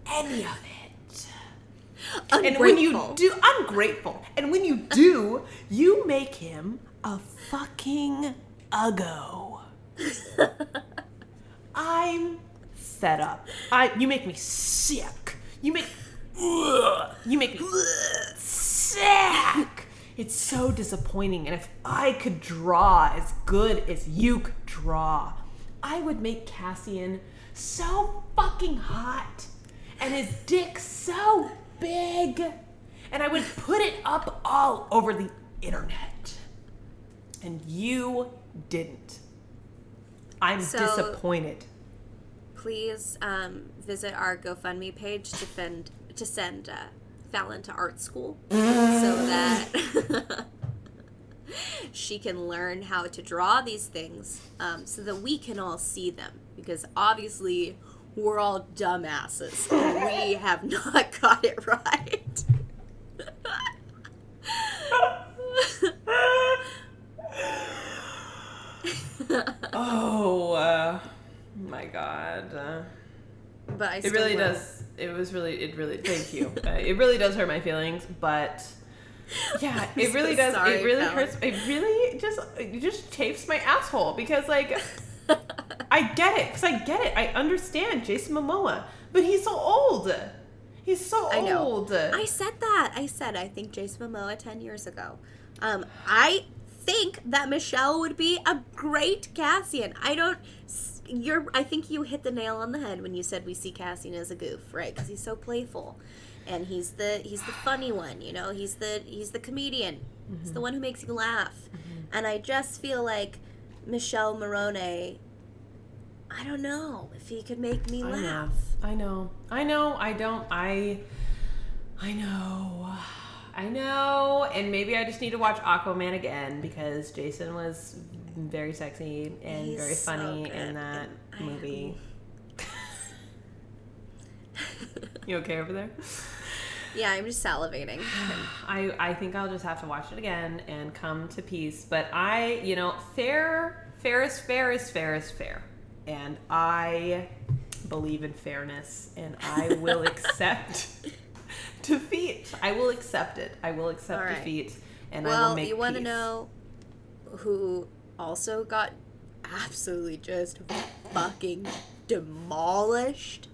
S2: Any of it. Ungrateful. And when you
S1: Ungrateful.
S2: do, ungrateful. And when you do, you make him a fucking uggo. I'm fed up. I you make me sick. You make ugh, you make me sick. It's so disappointing. And if I could draw as good as you could draw, I would make Cassian so fucking hot and his dick so big. And I would put it up all over the internet. And you didn't. I'm
S1: So-
S2: disappointed.
S1: Please um, visit our GoFundMe page to fend to send uh, Fallon to art school so that she can learn how to draw these things, um, so that we can all see them. Because obviously, we're all dumbasses we have not got it right.
S2: Oh, uh, my God. Uh,
S1: But I
S2: it really
S1: will.
S2: does. It was really, it really, thank you. uh, it really does hurt my feelings, but yeah, it
S1: so
S2: really does.
S1: sorry,
S2: it really hurts. It really just, it just chafes my asshole because, like, I get it. Because I get it. I understand Jason Momoa, but he's so old. He's so
S1: I know.
S2: old.
S1: I said that. I said I think Jason Momoa ten years ago. Um, I think that Michelle would be a great Cassian. I don't. You're. I think you hit the nail on the head when you said we see Cassian as a goof, right? Because he's so playful, and he's the he's the funny one. You know, he's the he's the comedian. He's the one who makes you laugh. And I just feel like Michele Morrone. I don't know if he could make me laugh.
S2: I know. I know. I don't. I. I know. I know. And maybe I just need to watch Aquaman again because Jason was very sexy and
S1: He's
S2: very funny
S1: good,
S2: in that movie. you okay over there?
S1: Yeah, I'm just salivating.
S2: I, I think I'll just have to watch it again and come to peace. But I, you know, fair, fair is fair is fair is fair. And I believe in fairness and I will accept defeat. I will accept it. I will accept
S1: right.
S2: defeat and I will
S1: Well,
S2: make
S1: you want to know who also got absolutely just fucking demolished?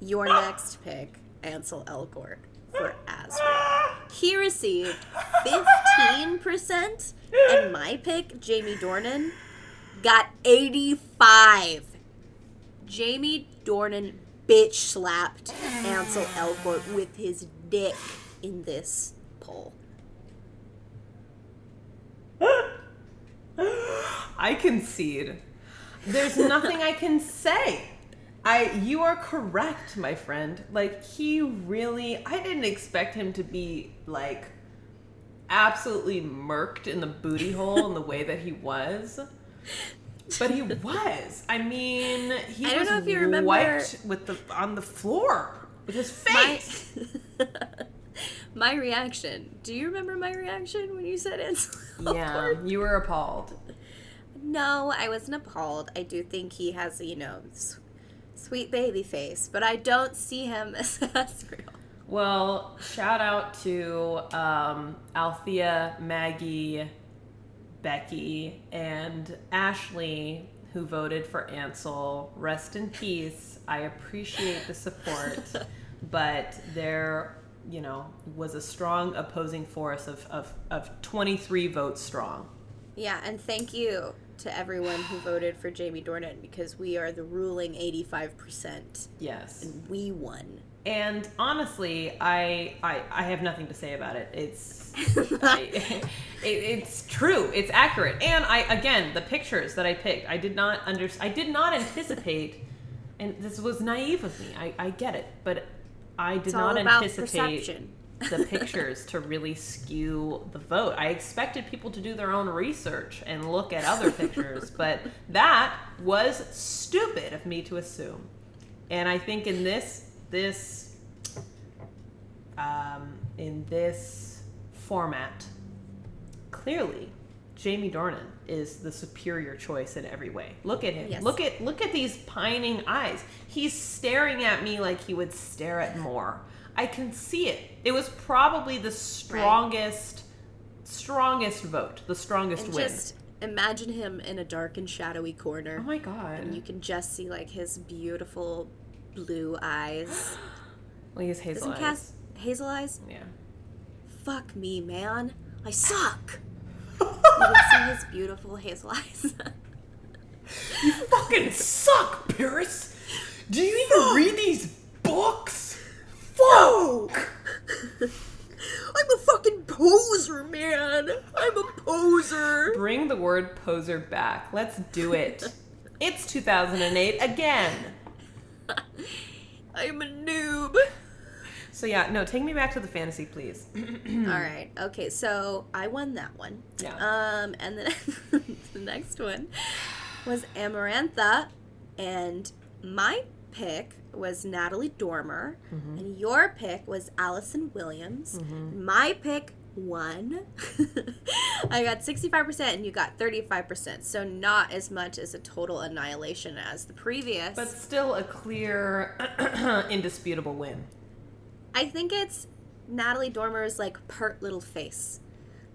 S1: Your next pick, Ansel Elgort for Azriel. He received 15%, and my pick, Jamie Dornan, got 85. Jamie Dornan bitch slapped Ansel Elgort with his dick in this poll.
S2: I concede. There's nothing I can say. I you are correct, my friend. Like he really I didn't expect him to be like absolutely murked in the booty hole in the way that he was. But he was. I mean, he
S1: I don't
S2: was
S1: know if you remember-
S2: wiped with the on the floor with his face.
S1: my reaction. Do you remember my reaction when you said it?
S2: yeah, you were appalled.
S1: No, I wasn't appalled. I do think he has, you know, sweet baby face, but I don't see him as Azriel.
S2: Well, shout out to um, Althea, Maggie, Becky, and Ashley who voted for Ansel. Rest in peace. I appreciate the support, but there, you know, was a strong opposing force of, of, of 23 votes strong.
S1: Yeah, and thank you to everyone who voted for Jamie Dornan because we are the ruling 85%.
S2: Yes.
S1: And we won.
S2: And honestly, I, I I have nothing to say about it. It's I, it, it's true. It's accurate. And I again, the pictures that I picked, I did not under I did not anticipate and this was naive of me. I, I get it, but I did
S1: It's
S2: not anticipate
S1: perception.
S2: The pictures to really skew the vote. I expected people to do their own research and look at other pictures, but that was stupid of me to assume. And I think in this this um, in this format, clearly Jamie Dornan is the superior choice in every way. Look at him.
S1: Yes.
S2: Look at look at these pining eyes. He's staring at me like he would stare at more. I can see it. It was probably the strongest strongest vote, the strongest
S1: And
S2: win.
S1: just imagine him in a dark and shadowy corner.
S2: oh my god.
S1: and you can just see like his beautiful blue eyes.
S2: well, he has hazel
S1: Isn't
S2: eyes.
S1: Cass hazel eyes?
S2: Yeah.
S1: Fuck me, man. I suck. you can see his beautiful hazel eyes.
S2: You fucking suck, Paris. Do you even read these books? Fuck.
S1: I'm a fucking poser, man. I'm a poser.
S2: Bring the word poser back. Let's do it. It's 2008 again.
S1: I'm a noob.
S2: So yeah, no, take me back to the fantasy, please.
S1: All right. Okay, so I won that one.
S2: Yeah.
S1: Um, and then the next one was Amarantha, and my pick was Natalie Dormer, mm-hmm. and your pick was Allison Williams. Mm-hmm. My pick won. I got 65% and you got 35%. So not as much as a total annihilation as the previous.
S2: But still a clear, indisputable win.
S1: I think it's Natalie Dormer's like pert little face.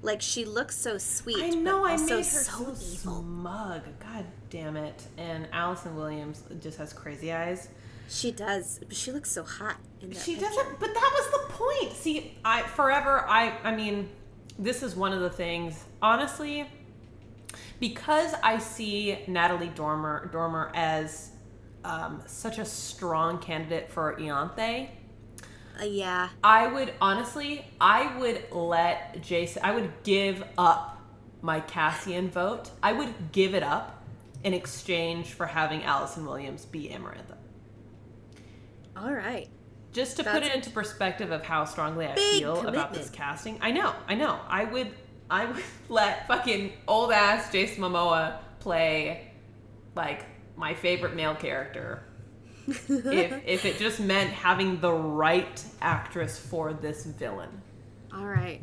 S1: Like she looks so sweet,
S2: I know
S1: but
S2: I made her
S1: so
S2: so,
S1: evil.
S2: smug. God damn it. And Allison Williams just has crazy eyes.
S1: She does, but she looks so hot in that
S2: She
S1: picture.
S2: doesn't, but that was the point. See, I forever, I, I mean, this is one of the things. Honestly, because I see Natalie Dormer, Dormer as um, such a strong candidate for Ianthe.
S1: Uh, yeah,
S2: I would honestly, I would let Jason, I would give up my Cassian vote. I would give it up in exchange for having Allison Williams be Amarantha.
S1: All right.
S2: Just to put it into perspective of how strongly I feel about this casting. I know, I know. I would, I would let fucking old ass Jason Momoa play like my favorite male character if if it just meant having the right actress for this villain.
S1: All right.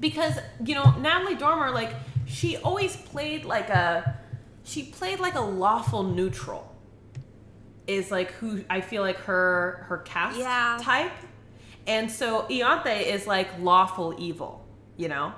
S2: Because you know Natalie Dormer, like she always played like a, she played like a lawful neutral. Is like who I feel like her her cast
S1: Yeah.
S2: type, and so Ianthe is like lawful evil. You know,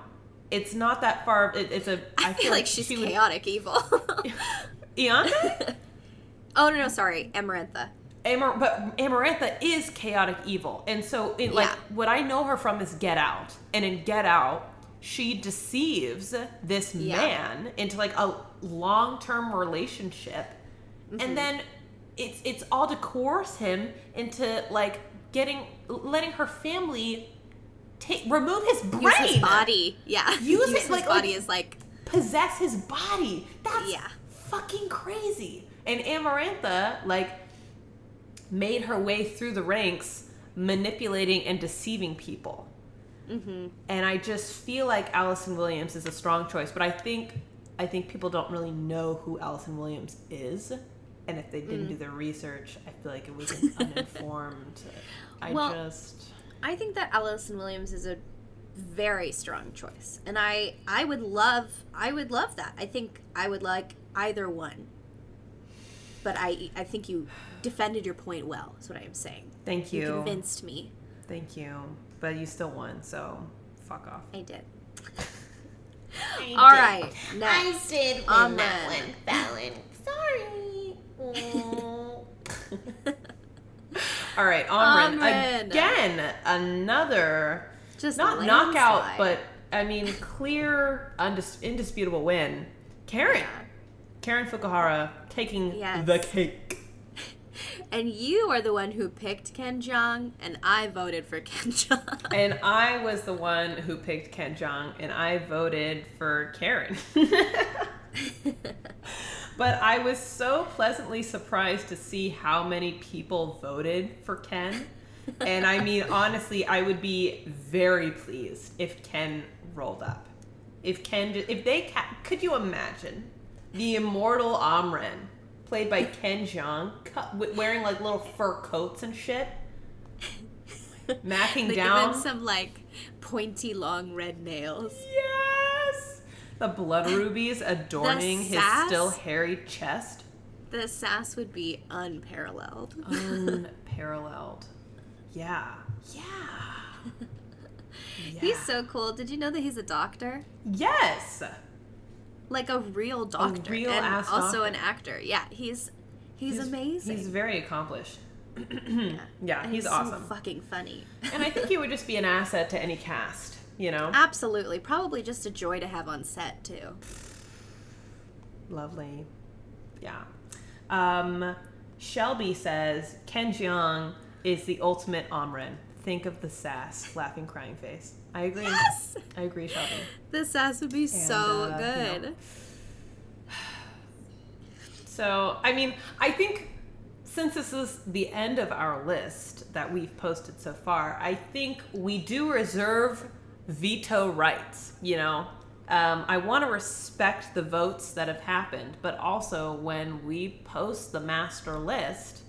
S2: it's not that far. It, it's a.
S1: I, feel like she's
S2: she would-
S1: chaotic evil.
S2: Ianthe.
S1: oh no, no, sorry, Amarantha.
S2: Amar- but Amarantha is chaotic evil, and so in, like what I know her from is Get Out, and in Get Out, she deceives this
S1: Yeah.
S2: man into like a long-term relationship,
S1: Mm-hmm.
S2: and then it's it's all to coerce him into like getting letting her family take remove his brain,
S1: Use his body. Yeah.
S2: Use it
S1: his
S2: like-
S1: body
S2: like-
S1: as like
S2: possess his body. That's
S1: Yeah.
S2: fucking crazy. And Amarantha, like, made her way through the ranks, manipulating and deceiving people.
S1: Mm-hmm.
S2: and I just feel like Allison Williams is a strong choice. But I think I think people don't really know who Allison Williams is, and if they didn't
S1: Mm.
S2: do their research, I feel like it was an uninformed. I
S1: Well-
S2: just
S1: I think that Allison Williams is a very strong choice, and I I would love I would love that. I think I would like either one, but I I think you defended your point well. Is what I am saying.
S2: thank
S1: You
S2: you,
S1: convinced me.
S2: thank you, but you still won, so fuck off.
S1: I did.
S3: I
S1: All
S3: did.
S1: right,
S3: I did win
S1: Amen.
S3: that one, Fallon. Sorry.
S2: All right, Amren.
S1: Amren.
S2: Again, another
S1: Just
S2: not knockout, but I mean clear, undis- indisputable win. Karen,
S1: Yeah.
S2: Karen Fukuhara taking
S1: Yes.
S2: the cake.
S1: And you are the one who picked Ken Jeong, and I voted for Ken Jeong.
S2: And I was the one who picked Ken Jeong, and I voted for Karen. but I was so pleasantly surprised to see how many people voted for Ken. And I mean, honestly, I would be very pleased if Ken rolled up. If Ken, if they, ca- could you imagine the immortal Amren, played by Ken Jeong, wearing like little fur coats and shit, macking
S1: they
S2: down.
S1: give him some like pointy, long red nails.
S2: Yes! The blood rubies adorning his
S1: sass?
S2: still hairy chest.
S1: The sass would be unparalleled.
S2: Unparalleled. Yeah. Yeah.
S1: He's so cool. Did you know that he's a doctor?
S2: Yes!
S1: Like a real doctor.
S2: real
S1: and also
S2: doctor.
S1: an actor. Yeah, he's he's, amazing.
S2: He's very accomplished.
S1: yeah,
S2: Yeah, he's
S1: so
S2: awesome.
S1: fucking funny.
S2: and I think he would just be an asset to any cast, you know?
S1: Absolutely. Probably just a joy to have on set too.
S2: Lovely. Yeah. Um, Shelby says Ken Jeong is the ultimate Amren. Think of the sass, laughing, crying face. I agree.
S1: Yes!
S2: I agree, Shelby.
S1: The sass would be so
S2: uh, you
S1: good.
S2: know, So, I mean, I think since this is the end of our list that we've posted so far, I think we do reserve veto rights, you know? Um, I want to respect the votes that have happened, but also when we post the master list,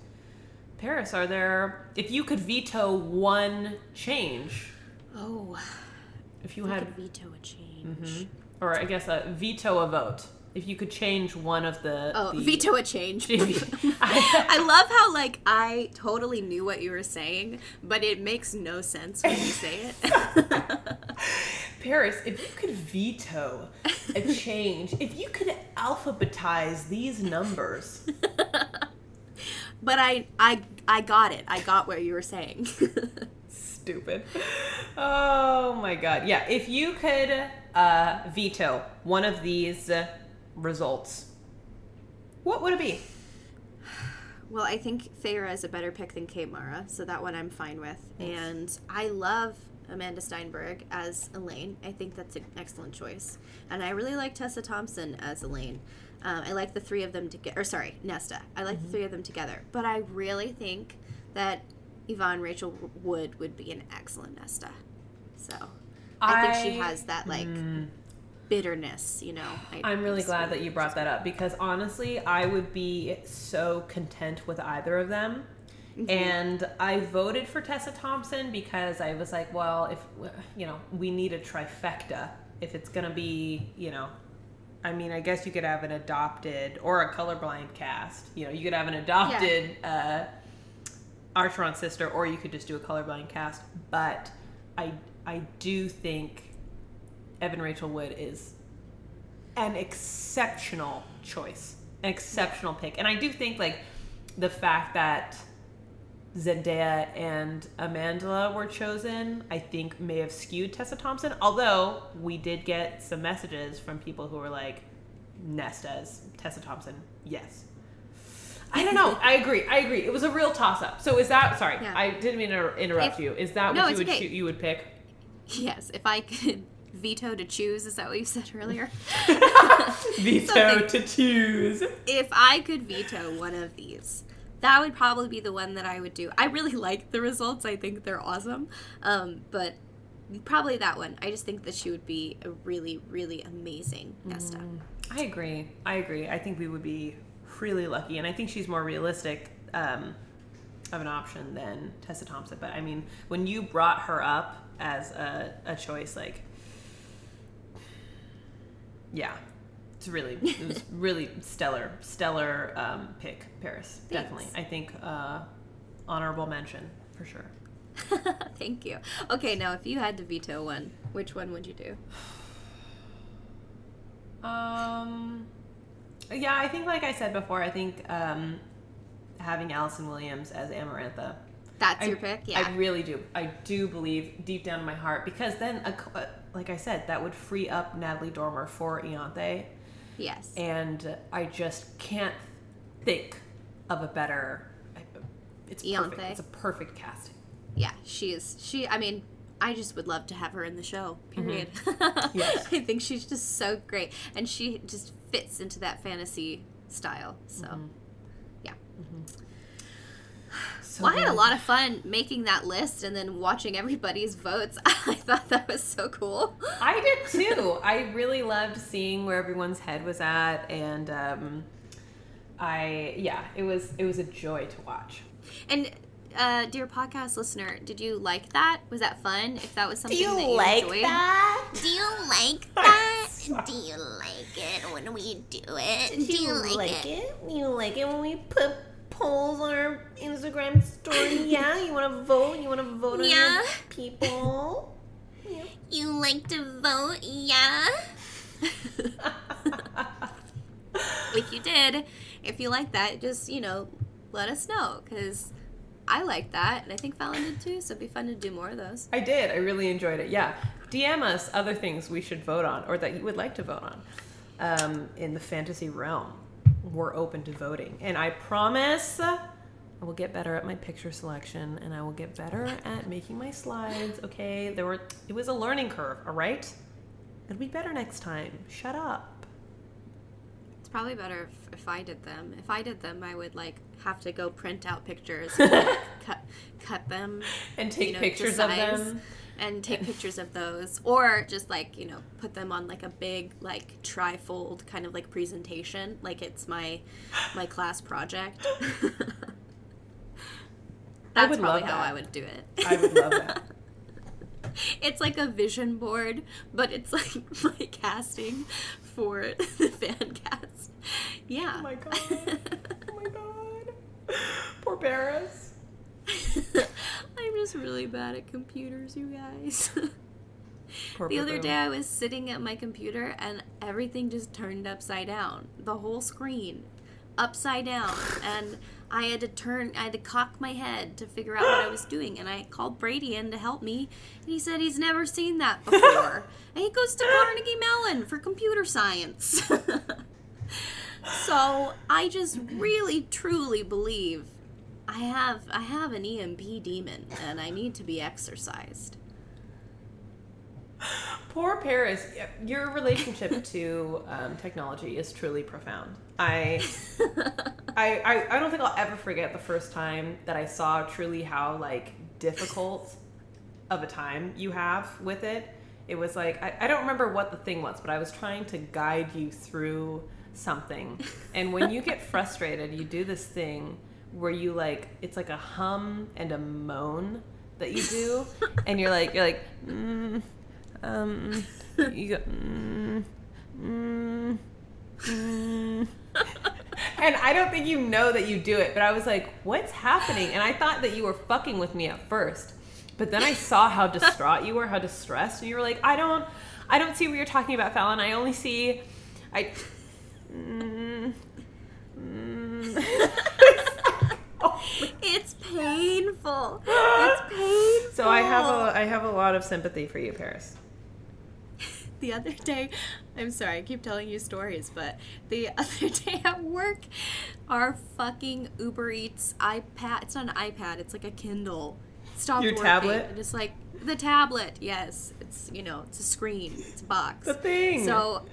S2: Paris, are there, if you could veto one change,
S1: Oh,
S2: if you
S1: I
S2: had
S1: veto a change.
S2: or I guess a veto a vote. If you could change one of the,
S1: Oh,
S2: the
S1: veto a change.
S2: I-
S1: love how like I totally knew what you were saying, but it makes no sense when you say it.
S2: Paris, if you could veto a change, if you could alphabetize these numbers,
S1: but I I I got it. I got what you were saying.
S2: stupid. Oh my god. Yeah, if you could uh, veto one of these uh, results, what would it be?
S1: well, I think Feyre is a better pick than Kate Mara, so that one I'm fine with. And I love Amandla Stenberg as Elain. I think that's an excellent choice. And I really like Tessa Thompson as Elain. Um, I like the three of them together. Or sorry, Nesta. I like the three of them together. But I really think that Evan Rachel Wood would be an excellent Nesta. So I, think she has that like bitterness, you know. I,
S2: I'm really glad that you brought that up because honestly, I would be so content with either of them. And I voted for Tessa Thompson because I was like, well, if you know, we need a trifecta. If it's gonna be, you know, I mean, I guess you could have an adopted or a colorblind cast. You know, you could have an adopted uh, Archeron sister, or you could just do a colorblind cast. But I, I do think Evan Rachel Wood is an exceptional choice, an exceptional pick. And I do think like the fact that Zendaya and Amandla were chosen, I think may have skewed Tessa Thompson. Although we did get some messages from people who were like, Nesta's Tessa Thompson, yes. I don't know. I agree. I agree. It was a real toss up. So is that sorry?
S1: Yeah.
S2: I didn't mean to interrupt
S1: If-
S2: you. Is that
S1: No,
S2: what you would
S1: okay.
S2: choo- you would pick?
S1: Yes, if I could veto to choose, is that what you said earlier?
S2: Veto to choose.
S1: if I could veto one of these, that would probably be the one that I would do. I really like the results. I think they're awesome. Um, but probably that one. I just think that she would be a really, really amazing Nesta.
S2: I agree. I agree. I think we would be really lucky, and I think she's more realistic um, of an option than Tessa Thompson. But I mean, when you brought her up as a, a choice, like, yeah, it's really it was really stellar, stellar um, pick, Paris. Definitely, I think uh, honorable mention for sure.
S1: Thank you. Okay, now if you had to veto one, which one would you do?
S2: Um, yeah, I think like I said before, I think um, having Allison Williams as Amarantha.
S1: That's
S2: I,
S1: your pick? Yeah.
S2: I really do. I do believe deep down in my heart because then, a uh, like I said, that would free up Natalie Dormer for Ianthe,
S1: yes.
S2: and I just can't think of a better. It's perfect. It's a perfect casting.
S1: yeah, she is. She, I mean, I just would love to have her in the show, mm-hmm. period.
S2: Yes.
S1: I think she's just so great. And she just fits into that fantasy style. So, mm-hmm. yeah. Mm-hmm.
S2: So
S1: Well, I had a lot of fun making that list and then watching everybody's votes. I thought that was so cool.
S2: I did too. I really loved seeing where everyone's head was at, and um, I yeah, it was it was a joy to watch.
S1: And uh, dear podcast listener, did you like that? Was that fun? If that was something
S3: you
S1: that you
S3: like
S1: enjoyed,
S3: that?
S4: Do you like that? Do you like it when we do it?
S3: Do you like it? You like it when we put polls on our Instagram story? Yeah, you want to vote? You want to vote on
S4: Yeah.
S3: your people?
S4: You like to vote? Yeah.
S1: if you did, if you like that, just you know, let us know because I like that, and I think Fallon did too. So it'd be fun to do more of those.
S2: I did. I really enjoyed it. Yeah, DM us other things we should vote on or that you would like to vote on um, in the fantasy realm. We're open to voting, and I promise. I will get better at my picture selection and I will get better at making my slides. Okay, there were it was a learning curve, all right? It'll be better next time. Shut up.
S1: It's probably better if, if I did them. If I did them, I would like have to go print out pictures, cut cut them,
S2: And take
S1: you know,
S2: pictures of them.
S1: And take pictures of those, or just like you know put them on like a big like trifold kind of like presentation, like it's my my class project. That's probably how
S2: that.
S1: I would do it.
S2: I would love that.
S1: it's like a vision board, but it's like my casting for the fan cast. Yeah.
S2: Oh my god. Oh my god. Poor Paris.
S1: I'm just really bad at computers, you guys. The other day I was sitting at my computer and everything just turned upside down. The whole screen upside down and I had to turn I had to cock my head to figure out what I was doing and I called Brady in to help me and he said he's never seen that before. and he goes to Carnegie Mellon for computer science. so I just really truly believe I have I have an EMP demon and I need to be exercised.
S2: Poor Paris. Your relationship to um, technology is truly profound. I, I, I, I don't think I'll ever forget the first time that I saw truly how like difficult of a time you have with it. It was like I, I don't remember what the thing was, but I was trying to guide you through something. And when you get frustrated, you do this thing where you like it's like a hum and a moan that you do, and you're like you're like. Mm, um, you go, mm, mm, mm. and I don't think you know that you do it, but I was like, what's happening? And I thought that you were fucking with me at first. But then I saw how distraught you were, how distressed, and you were like, I don't, I don't see what you're talking about, Fallon. I only see, I, mm, mm.
S1: It's painful. It's painful.
S2: so I have a, I have a lot of sympathy for you, Paris.
S1: the other day, I'm sorry, I keep telling you stories, but the other day at work, our fucking Uber Eats iPad, it's not an iPad, it's like a Kindle. Stopped
S2: Your
S1: working.
S2: tablet?
S1: And it's like the tablet, yes. It's, you know, it's a screen, it's a box.
S2: The thing.
S1: So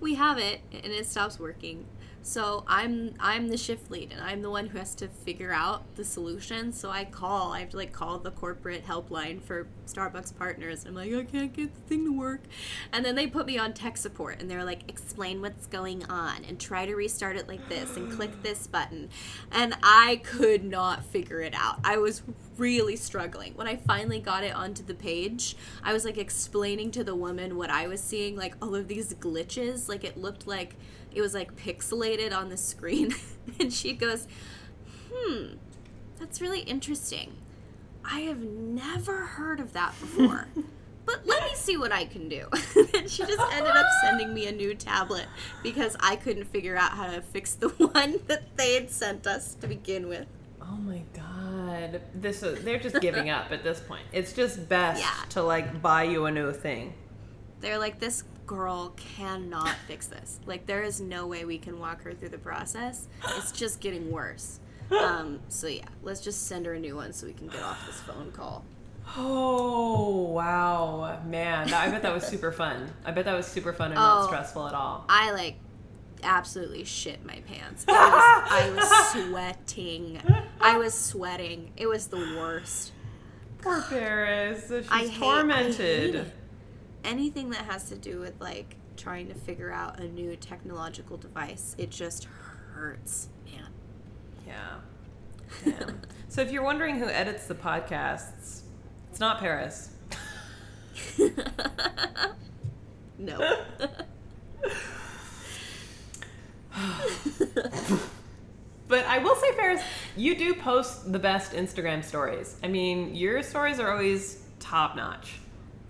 S1: we have it and it stops working. So I'm I'm the shift lead and I'm the one who has to figure out the solution. So I call. I have to like call the corporate helpline for Starbucks partners. I'm like, I can't get the thing to work. And then they put me on tech support and they're like, explain what's going on and try to restart it like this and click this button. And I could not figure it out. I was really struggling. When I finally got it onto the page, I was like explaining to the woman what I was seeing, like all of these glitches. Like it looked like it was like pixelated on the screen. and she goes, hmm, that's really interesting. I have never heard of that before. But let me see what I can do. and she just ended up sending me a new tablet because I couldn't figure out how to fix the one that they had sent us to begin with.
S2: Oh my god. This is, they're just giving up at this point. It's just best
S1: Yeah.
S2: to like buy you a new thing.
S1: They're like, this girl cannot fix this. Like, there is no way we can walk her through the process. It's just getting worse. Um, so yeah, let's just send her a new one so we can get off this phone call.
S2: Oh wow, man! I bet that was super fun. I bet that was super fun and not
S1: Oh.
S2: stressful at all.
S1: I like absolutely shit my pants. I was, I was sweating. I was sweating. It was the worst.
S2: Poor Paris, she's
S1: I hate- I
S2: tormented.
S1: Anything that has to do with like trying to figure out a new technological device, it just hurts, man.
S2: Yeah. Damn. so if you're wondering who edits the podcasts, it's not Paris.
S1: no.
S2: But I will say, Paris, you do post the best Instagram stories. I mean, your stories are always top notch.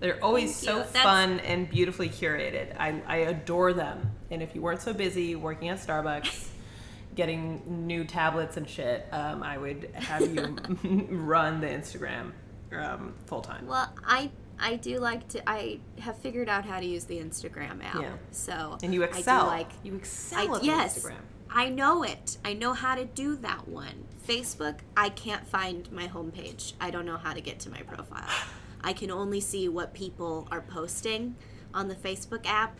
S2: They're always
S1: Thank
S2: so
S1: you. That's-
S2: fun and beautifully curated. I, I adore them. And if you weren't so busy working at Starbucks, getting new tablets and shit, um, I would have you run the Instagram um, full time.
S1: Well, I I do like to. I have figured out how to use the Instagram app.
S2: Yeah.
S1: So
S2: And you excel.
S1: I do like
S2: you excel
S1: I,
S2: at
S1: yes,
S2: Instagram.
S1: I know it. I know how to do that one. Facebook, I can't find my homepage. I don't know how to get to my profile. I can only see what people are posting on the Facebook app.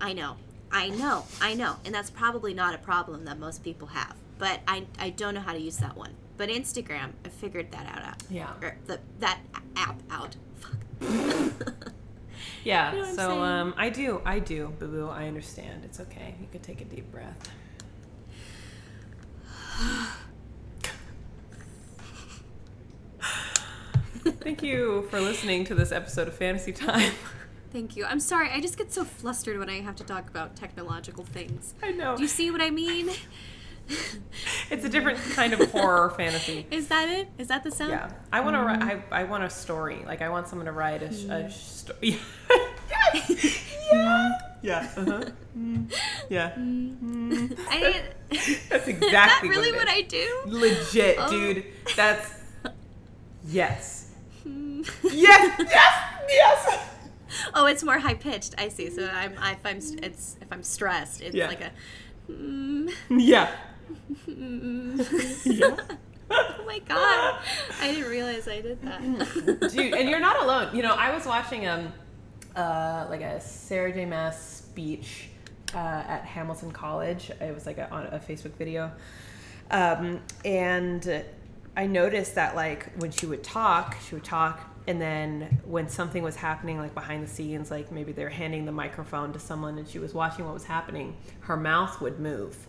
S1: I know. I know. I know. And that's probably not a problem that most people have. But I, I don't know how to use that one. But Instagram, I figured that out. out
S2: Yeah.
S1: Or the, that app out. Fuck.
S2: Yeah,
S1: You know
S2: so um, I do, I do, boo boo. I understand. It's okay. You could take a deep breath. Thank you for listening to this episode of Fantasy Time.
S1: Thank you. I'm sorry. I just get so flustered when I have to talk about technological things.
S2: I know.
S1: Do you see what I mean?
S2: It's a different kind of horror fantasy.
S1: Is that it? Is that the sound?
S2: Yeah, I want to. I, I want a story. Like I want someone to write a, sh-
S1: Mm.
S2: a story. yes. Yeah. Yeah. Uh-huh. Mm. Yeah.
S1: I didn't.
S2: That's
S1: Is that
S2: exactly
S1: really
S2: what,
S1: what, I do?
S2: Legit,
S1: Oh.
S2: dude. That's yes. Yes. Yes. Yes.
S1: Oh, it's more high pitched. I see. So I'm if I'm it's if I'm stressed, it's
S2: Yeah.
S1: like a. Mm,
S2: Yeah.
S1: mm.
S2: Yeah.
S1: oh my god! I didn't realize I did that.
S2: Dude, and you're not alone. You know, I was watching um uh like a Sarah J. Maas speech uh, at Hamilton College. It was like a, on a Facebook video. Um, and I noticed that like when she would talk, she would talk and then when something was happening like behind the scenes, like maybe they're handing the microphone to someone and she was watching what was happening, her mouth would move.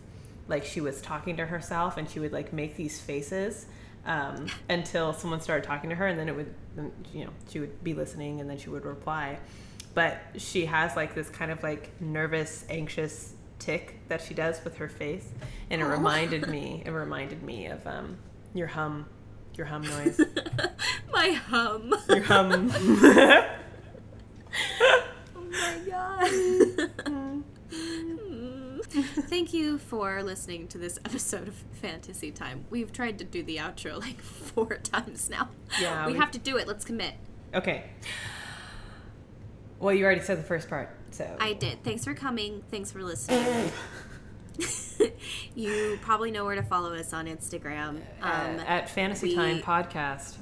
S2: Like she was talking to herself and she would like make these faces um, until someone started talking to her and then it would then, you know she would be listening and then she would reply but she has like this kind of like nervous anxious tick that she does with her face and it
S1: Aw.
S2: reminded me it reminded me of um, your hum your hum noise
S1: my hum.
S2: your hum
S1: Oh my god. Thank you for listening to this episode of Fantasy Time. We've tried to do the outro like four times now.
S2: Yeah,
S1: we
S2: we-
S1: have to do it. Let's commit.
S2: okay well you already said the first part so
S1: I did. Thanks for coming. Thanks for listening. you probably know where to follow us on Instagram.
S2: uh,
S1: Um,
S2: at fantasy time podcast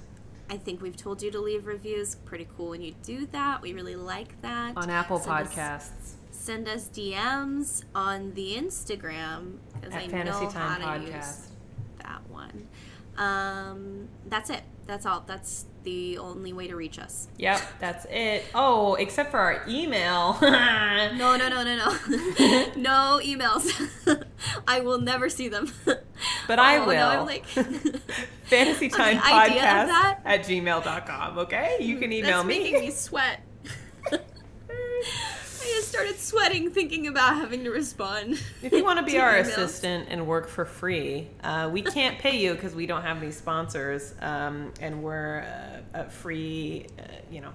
S1: I think we've told you to leave reviews. Pretty cool when you do that. We really like that.
S2: on apple
S1: Send us-
S2: podcasts
S1: send us DMs on the Instagram because I
S2: Fantasy
S1: know
S2: Time
S1: how to
S2: Podcast.
S1: use that one. Um, that's it. That's all. That's the only way to reach us.
S2: Yep, that's it. Oh, except for our email.
S1: No, no, no, no, no. no emails. I will never see them.
S2: But I
S1: Oh,
S2: will.
S1: No, I'm like,
S2: Fantasy Time
S1: The idea of
S2: Podcast at gmail.com. Okay? You can email
S1: that's
S2: me.
S1: making me sweat. Started sweating thinking about having to respond.
S2: If you want to be our
S1: emails.
S2: assistant and work for free, uh, we can't pay you because we don't have any sponsors, um, and we're uh, a free, uh, you know,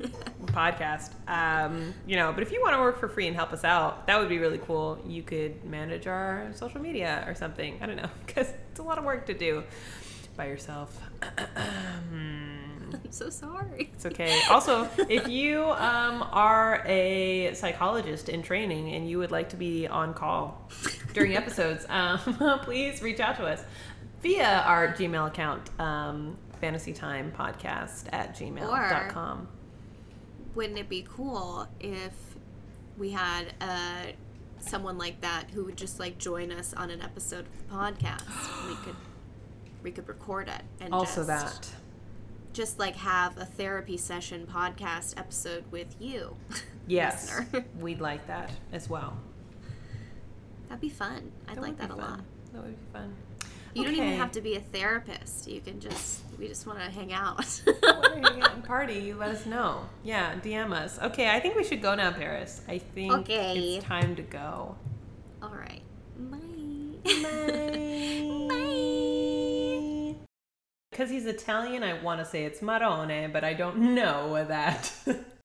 S2: podcast. Um, you know, but if you want to work for free and help us out, that would be really cool. You could manage our social media or something. I don't know because it's a lot of work to do by yourself.
S1: I'm so sorry.
S2: It's okay. Also, if you um, are a psychologist in training and you would like to be on call during episodes, um, please reach out to us via our Gmail account, um, fantasytimepodcast at gmail.com.
S1: Wouldn't it be cool if we had uh, someone like that who would just like join us on an episode of the podcast? we could we could record it and
S2: Also,
S1: just,
S2: that.
S1: Just like have a therapy session podcast episode with you.
S2: Yes, we'd like that as well.
S1: That'd be fun. I'd
S2: That
S1: like that a
S2: fun.
S1: lot.
S2: That would be fun.
S1: You don't even have to be a therapist. You can just we just want to hang out.
S2: Wanna hang out and party, you let us know. Yeah, DM us. Okay, I think we should go now, Paris. I think
S1: Okay.
S2: it's time to go.
S1: All right. Bye.
S2: Bye.
S1: Bye.
S2: Because he's Italian, I want to say it's Marone, but I don't know that.